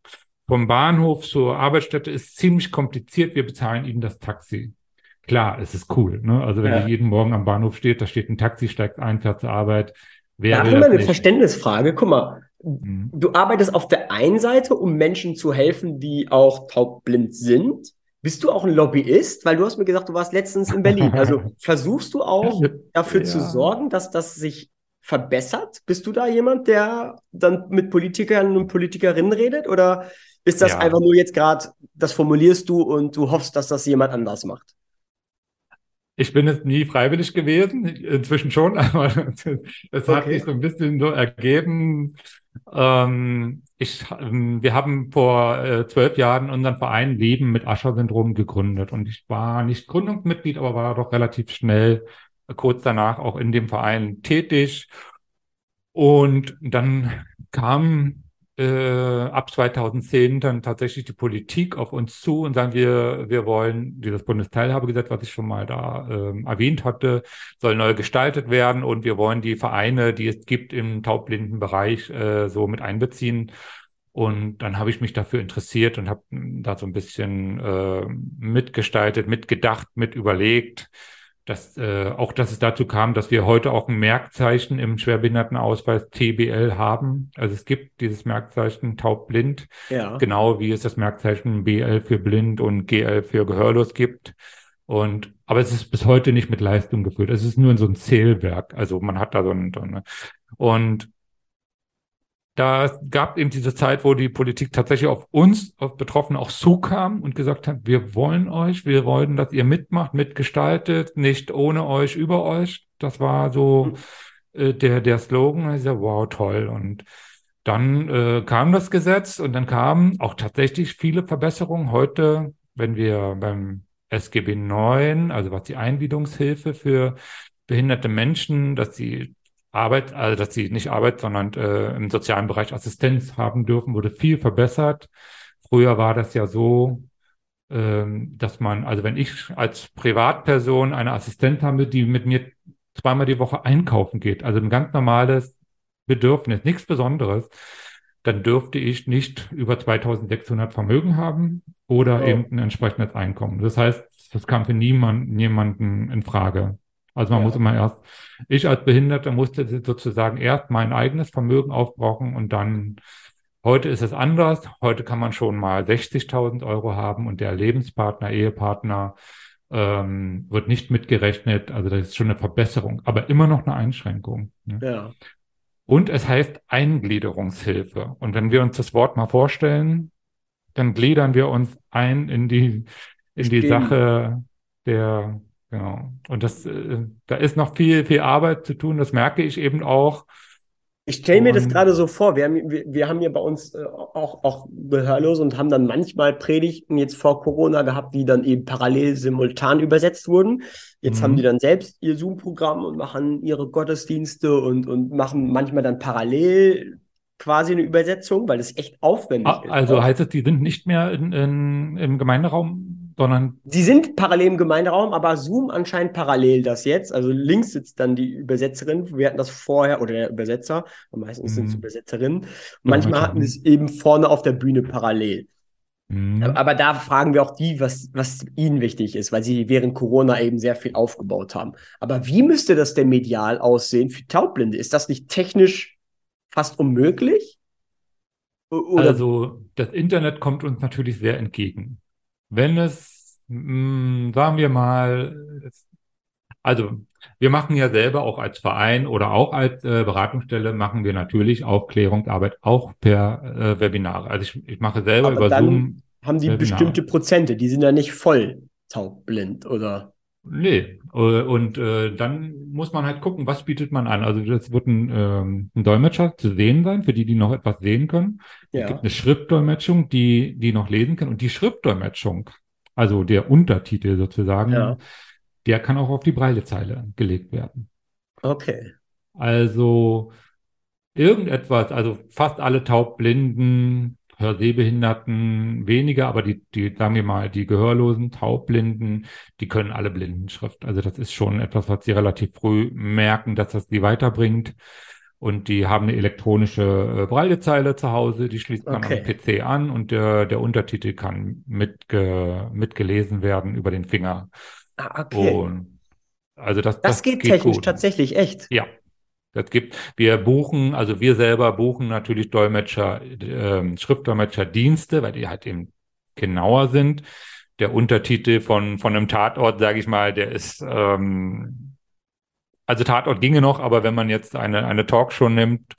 vom Bahnhof zur Arbeitsstätte ist ziemlich kompliziert. Wir bezahlen Ihnen das Taxi. Klar, es ist cool. Ne? Also wenn ja. jeden Morgen am Bahnhof steht, da steht ein Taxi, steigt ein, fährt zur Arbeit. Wer da habe ich mal eine nicht? Verständnisfrage. Guck mal, mhm. du arbeitest auf der einen Seite, um Menschen zu helfen, die auch taubblind sind. Bist du auch ein Lobbyist? Weil du hast mir gesagt, du warst letztens in Berlin. Also versuchst du auch dafür ja. zu sorgen, dass das sich verbessert? Bist du da jemand, der dann mit Politikern und Politikerinnen redet? Oder ist das ja. einfach nur jetzt gerade, das formulierst du und du hoffst, dass das jemand anders macht? Ich bin es nie freiwillig gewesen, inzwischen schon, aber es okay. hat sich so ein bisschen so ergeben. Ähm, ich, ähm, wir haben vor äh, zwölf Jahren unseren Verein Leben mit Ascher-Syndrom gegründet und ich war nicht Gründungsmitglied, aber war doch relativ schnell äh, kurz danach auch in dem Verein tätig. Und dann kam äh, ab 2010 dann tatsächlich die Politik auf uns zu und sagen wir, wir wollen dieses Bundesteilhabegesetz, was ich schon mal da äh, erwähnt hatte, soll neu gestaltet werden und wir wollen die Vereine, die es gibt im taubblinden Bereich, äh, so mit einbeziehen. Und dann habe ich mich dafür interessiert und habe da so ein bisschen äh, mitgestaltet, mitgedacht, mit überlegt, dass äh, auch, dass es dazu kam, dass wir heute auch ein Merkzeichen im Schwerbehindertenausweis TBL haben. Also es gibt dieses Merkzeichen taubblind, ja. genau wie es das Merkzeichen BL für blind und GL für gehörlos gibt. Und aber es ist bis heute nicht mit Leistung geführt. Es ist nur so ein Zählwerk. Also man hat da so ein, so eine und da gab eben diese Zeit, wo die Politik tatsächlich auf uns, auf Betroffene auch zukam und gesagt hat, wir wollen euch, wir wollen, dass ihr mitmacht, mitgestaltet, nicht ohne euch, über euch. Das war so äh, der, der Slogan. Ich sag, wow, toll. Und dann äh, kam das Gesetz und dann kamen auch tatsächlich viele Verbesserungen. Heute, wenn wir beim SGB 9, also was die Eingliederungshilfe für behinderte Menschen, dass sie Arbeit, also dass sie nicht Arbeit, sondern äh, im sozialen Bereich Assistenz haben dürfen, wurde viel verbessert. Früher war das ja so, ähm, dass man, also wenn ich als Privatperson eine Assistenz habe, die mit mir zweimal die Woche einkaufen geht, also ein ganz normales Bedürfnis, nichts Besonderes, dann dürfte ich nicht über 2600 Vermögen haben oder oh. eben ein entsprechendes Einkommen. Das heißt, das kam für niemanden, niemanden in Frage. Also man ja. muss immer erst, ich als Behinderter musste sozusagen erst mein eigenes Vermögen aufbrauchen und dann, heute ist es anders. Heute kann man schon mal 60.000 Euro haben und der Lebenspartner, Ehepartner ähm, wird nicht mitgerechnet. Also das ist schon eine Verbesserung, aber immer noch eine Einschränkung. Ne? Ja. Und es heißt Eingliederungshilfe. Und wenn wir uns das Wort mal vorstellen, dann gliedern wir uns ein in die, in die Sache der Genau. Und das, äh, da ist noch viel, viel Arbeit zu tun. Das merke ich eben auch. Ich stelle mir das gerade so vor. Wir haben, wir, wir haben hier bei uns äh, auch, auch Gehörlose und haben dann manchmal Predigten jetzt vor Corona gehabt, die dann eben parallel simultan übersetzt wurden. Jetzt mhm. haben die dann selbst ihr Zoom-Programm und machen ihre Gottesdienste und, und machen manchmal dann parallel quasi eine Übersetzung, weil das echt aufwendig ah, ist. Also heißt es, die sind nicht mehr in, in, im Gemeinderaum sondern. Sie sind parallel im Gemeinderaum, aber Zoom anscheinend parallel das jetzt. Also links sitzt dann die Übersetzerin. Wir hatten das vorher, oder der Übersetzer, meistens mhm. sind es Übersetzerinnen. Manchmal hatten wir es eben vorne auf der Bühne parallel. Mhm. Aber da fragen wir auch die, was, was ihnen wichtig ist, weil sie während Corona eben sehr viel aufgebaut haben. Aber wie müsste das denn medial aussehen für Taubblinde? Ist das nicht technisch fast unmöglich? Oder? Also das Internet kommt uns natürlich sehr entgegen wenn es, mh, mm, sagen wir mal, also wir machen ja selber auch als Verein oder auch als äh, Beratungsstelle machen wir natürlich Aufklärungsarbeit auch per äh, Webinare. Also ich, ich mache selber Aber über dann Zoom. Haben die Webinare. bestimmte Prozente, die sind ja nicht voll taubblind oder? Nee, äh, und äh, dann muss man halt gucken, was bietet man an. Also das wird ein, ähm, ein Dolmetscher zu sehen sein, für die, die noch etwas sehen können. Ja. Es gibt eine Schriftdolmetschung, die, die noch lesen können. Und die Schriftdolmetschung, also der Untertitel sozusagen, ja. der kann auch auf die Breilezeile gelegt werden. Okay. Also irgendetwas, also fast alle Taubblinden, Hörsehbehinderten weniger, aber die, die, sagen wir mal, die Gehörlosen, Taubblinden, die können alle Blindenschrift. Also das ist schon etwas, was sie relativ früh merken, dass das sie weiterbringt. Und die haben eine elektronische äh, Braillezeile zu Hause, die schließt man okay. am PC an und der, der Untertitel kann mitge, mitgelesen werden über den Finger. Ah, okay. Und also das, das, das geht, geht technisch gut. tatsächlich echt. Ja, das gibt, wir buchen, also wir selber buchen natürlich Dolmetscher, äh, Schriftdolmetscherdienste, weil die halt eben genauer sind. Der Untertitel von, von einem Tatort, sage ich mal, der ist, ähm, also Tatort ginge noch, aber wenn man jetzt eine, eine Talkshow nimmt,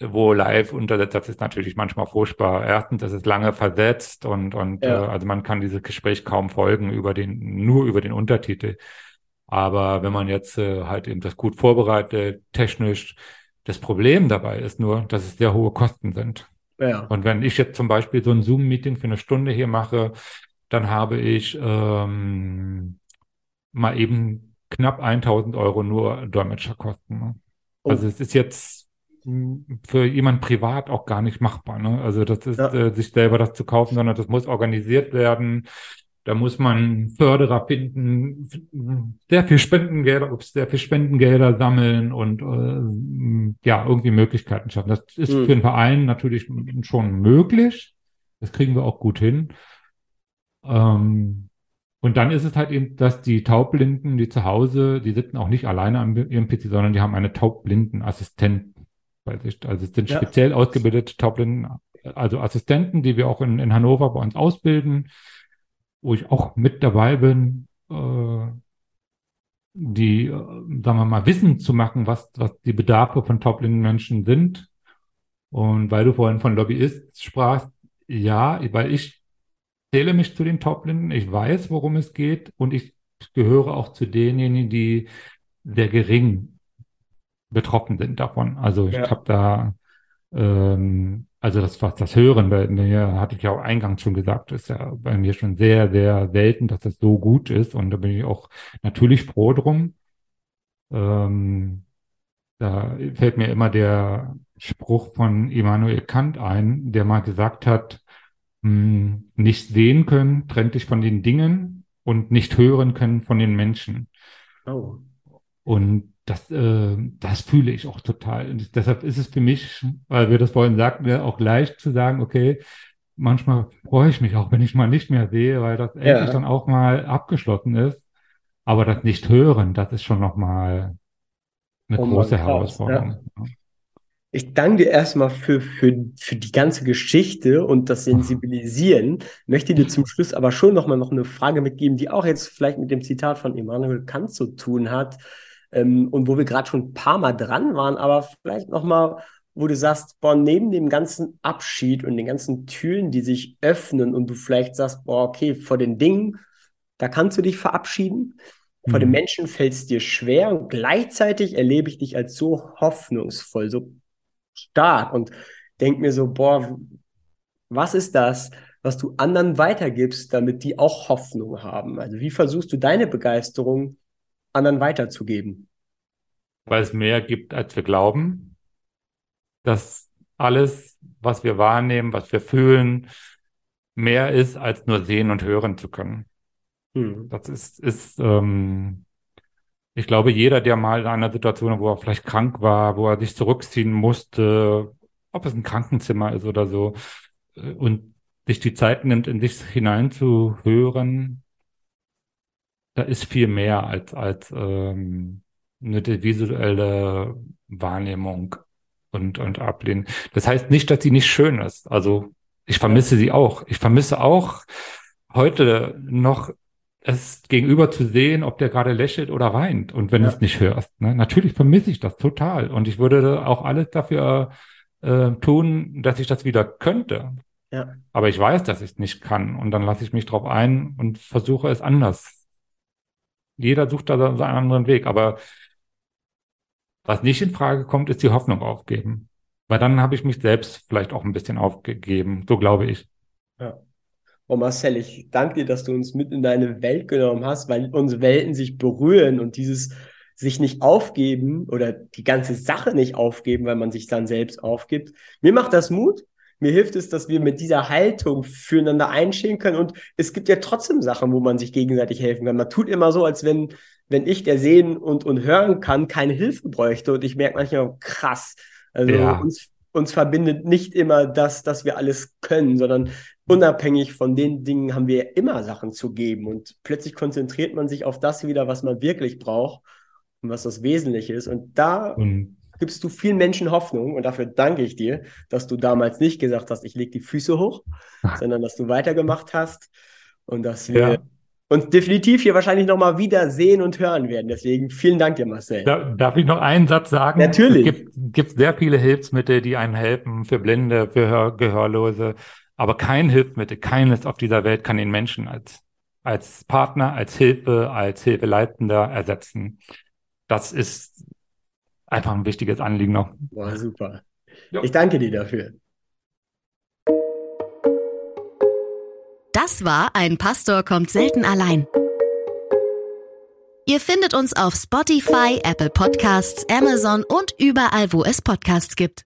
wo live untersetzt, das ist natürlich manchmal furchtbar. Erstens, das ist lange versetzt und, und ja. äh, also man kann dieses Gespräch kaum folgen über den, nur über den Untertitel. Aber wenn man jetzt äh, halt eben das gut vorbereitet, technisch, das Problem dabei ist nur, dass es sehr hohe Kosten sind. Ja. Und wenn ich jetzt zum Beispiel so ein Zoom-Meeting für eine Stunde hier mache, dann habe ich ähm, mal eben knapp 1000 Euro nur Dolmetscherkosten. Ne? Oh. Also es ist jetzt für jemand privat auch gar nicht machbar. Ne? Also das ist ja. äh, sich selber das zu kaufen, sondern das muss organisiert werden Da muss man Förderer finden, sehr viel Spendengelder, sehr viel Spendengelder sammeln und äh, ja, irgendwie Möglichkeiten schaffen. Das ist mhm. für einen Verein natürlich schon möglich. Das kriegen wir auch gut hin. Ähm, und dann ist es halt eben, dass die Taubblinden, die zu Hause, die sitzen auch nicht alleine am ihrem PC, sondern die haben eine Taubblindenassistenten bei sich. Also es sind ja. speziell ausgebildete Taubblinden, also Assistenten, die wir auch in, in Hannover bei uns ausbilden wo ich auch mit dabei bin, äh, die, äh, sagen wir mal, Wissen zu machen, was, was die Bedarfe von taubblinden Menschen sind. Und weil du vorhin von Lobbyist sprachst, ja, weil ich zähle mich zu den Taubblinden, ich weiß, worum es geht und ich gehöre auch zu denjenigen, die sehr gering betroffen sind davon. Also ich ja. habe da ähm, also das, was das Hören bei mir, hatte ich ja auch eingangs schon gesagt, ist ja bei mir schon sehr, sehr selten, dass das so gut ist. Und da bin ich auch natürlich froh drum. Ähm, da fällt mir immer der Spruch von Immanuel Kant ein, der mal gesagt hat, hm, nicht sehen können trennt dich von den Dingen und nicht hören können von den Menschen. Oh. Und das, äh, das fühle ich auch total. Und deshalb ist es für mich, weil wir das vorhin sagten, auch leicht zu sagen, okay, manchmal freue ich mich auch, wenn ich mal nicht mehr sehe, weil das ja. endlich dann auch mal abgeschlossen ist. Aber das nicht hören, das ist schon nochmal eine oh große Herausforderung. Ja. Ich danke dir erstmal für, für, für die ganze Geschichte und das Sensibilisieren. Möchte dir zum Schluss aber schon nochmal noch eine Frage mitgeben, die auch jetzt vielleicht mit dem Zitat von Immanuel Kant zu tun hat ähm, und wo wir gerade schon ein paar Mal dran waren, aber vielleicht nochmal, wo du sagst, boah, neben dem ganzen Abschied und den ganzen Türen, die sich öffnen und du vielleicht sagst, boah, okay, vor den Dingen, da kannst du dich verabschieden. Vor mhm. den Menschen fällt es dir schwer und gleichzeitig erlebe ich dich als so hoffnungsvoll, so stark und denk mir so, boah, was ist das, was du anderen weitergibst, damit die auch Hoffnung haben? Also wie versuchst du deine Begeisterung anderen weiterzugeben. Weil es mehr gibt, als wir glauben. Dass alles, was wir wahrnehmen, was wir fühlen, mehr ist, als nur sehen und hören zu können. Hm. Das ist, ist ähm, ich glaube, jeder, der mal in einer Situation, wo er vielleicht krank war, wo er sich zurückziehen musste, ob es ein Krankenzimmer ist oder so, äh, und sich die Zeit nimmt, in sich hineinzuhören, da ist viel mehr als, als ähm, eine visuelle Wahrnehmung und, und ablehnen. Das heißt nicht, dass sie nicht schön ist. Also ich vermisse sie auch. Ich vermisse auch heute noch es gegenüber zu sehen, ob der gerade lächelt oder weint und wenn ja. du es nicht hörst. Ne? Natürlich vermisse ich das total und ich würde auch alles dafür äh, tun, dass ich das wieder könnte. Ja. Aber ich weiß, dass ich es nicht kann und dann lasse ich mich drauf ein und versuche es anders jeder sucht da seinen anderen Weg. Aber was nicht in Frage kommt, ist die Hoffnung aufgeben. Weil dann habe ich mich selbst vielleicht auch ein bisschen aufgegeben. So glaube ich. Ja. Oh Marcel, ich danke dir, dass du uns mit in deine Welt genommen hast, weil unsere Welten sich berühren und dieses sich nicht aufgeben oder die ganze Sache nicht aufgeben, weil man sich dann selbst aufgibt. Mir macht das Mut, mir hilft es, dass wir mit dieser Haltung füreinander einstehen können. Und es gibt ja trotzdem Sachen, wo man sich gegenseitig helfen kann. Man tut immer so, als wenn, wenn ich, der sehen und, und hören kann, keine Hilfe bräuchte. Und ich merke manchmal, krass. Also ja. uns, uns verbindet nicht immer das, dass wir alles können, sondern unabhängig von den Dingen haben wir immer Sachen zu geben. Und plötzlich konzentriert man sich auf das wieder, was man wirklich braucht und was das Wesentliche ist. Und da und gibst du vielen Menschen Hoffnung und dafür danke ich dir, dass du damals nicht gesagt hast, ich lege die Füße hoch, sondern dass du weitergemacht hast und dass wir ja. uns definitiv hier wahrscheinlich nochmal wieder sehen und hören werden. Deswegen vielen Dank dir, Marcel. Da, darf ich noch einen Satz sagen? Natürlich. Es gibt, gibt sehr viele Hilfsmittel, die einem helfen für Blinde, für Hör Gehörlose, aber kein Hilfsmittel, keines auf dieser Welt kann den Menschen als, als Partner, als Hilfe, als Hilfeleitender ersetzen. Das ist einfach ein wichtiges Anliegen noch. Boah, super. Jo. Ich danke dir dafür. Das war ein Pastor kommt selten allein. Ihr findet uns auf Spotify, Apple Podcasts, Amazon und überall, wo es Podcasts gibt.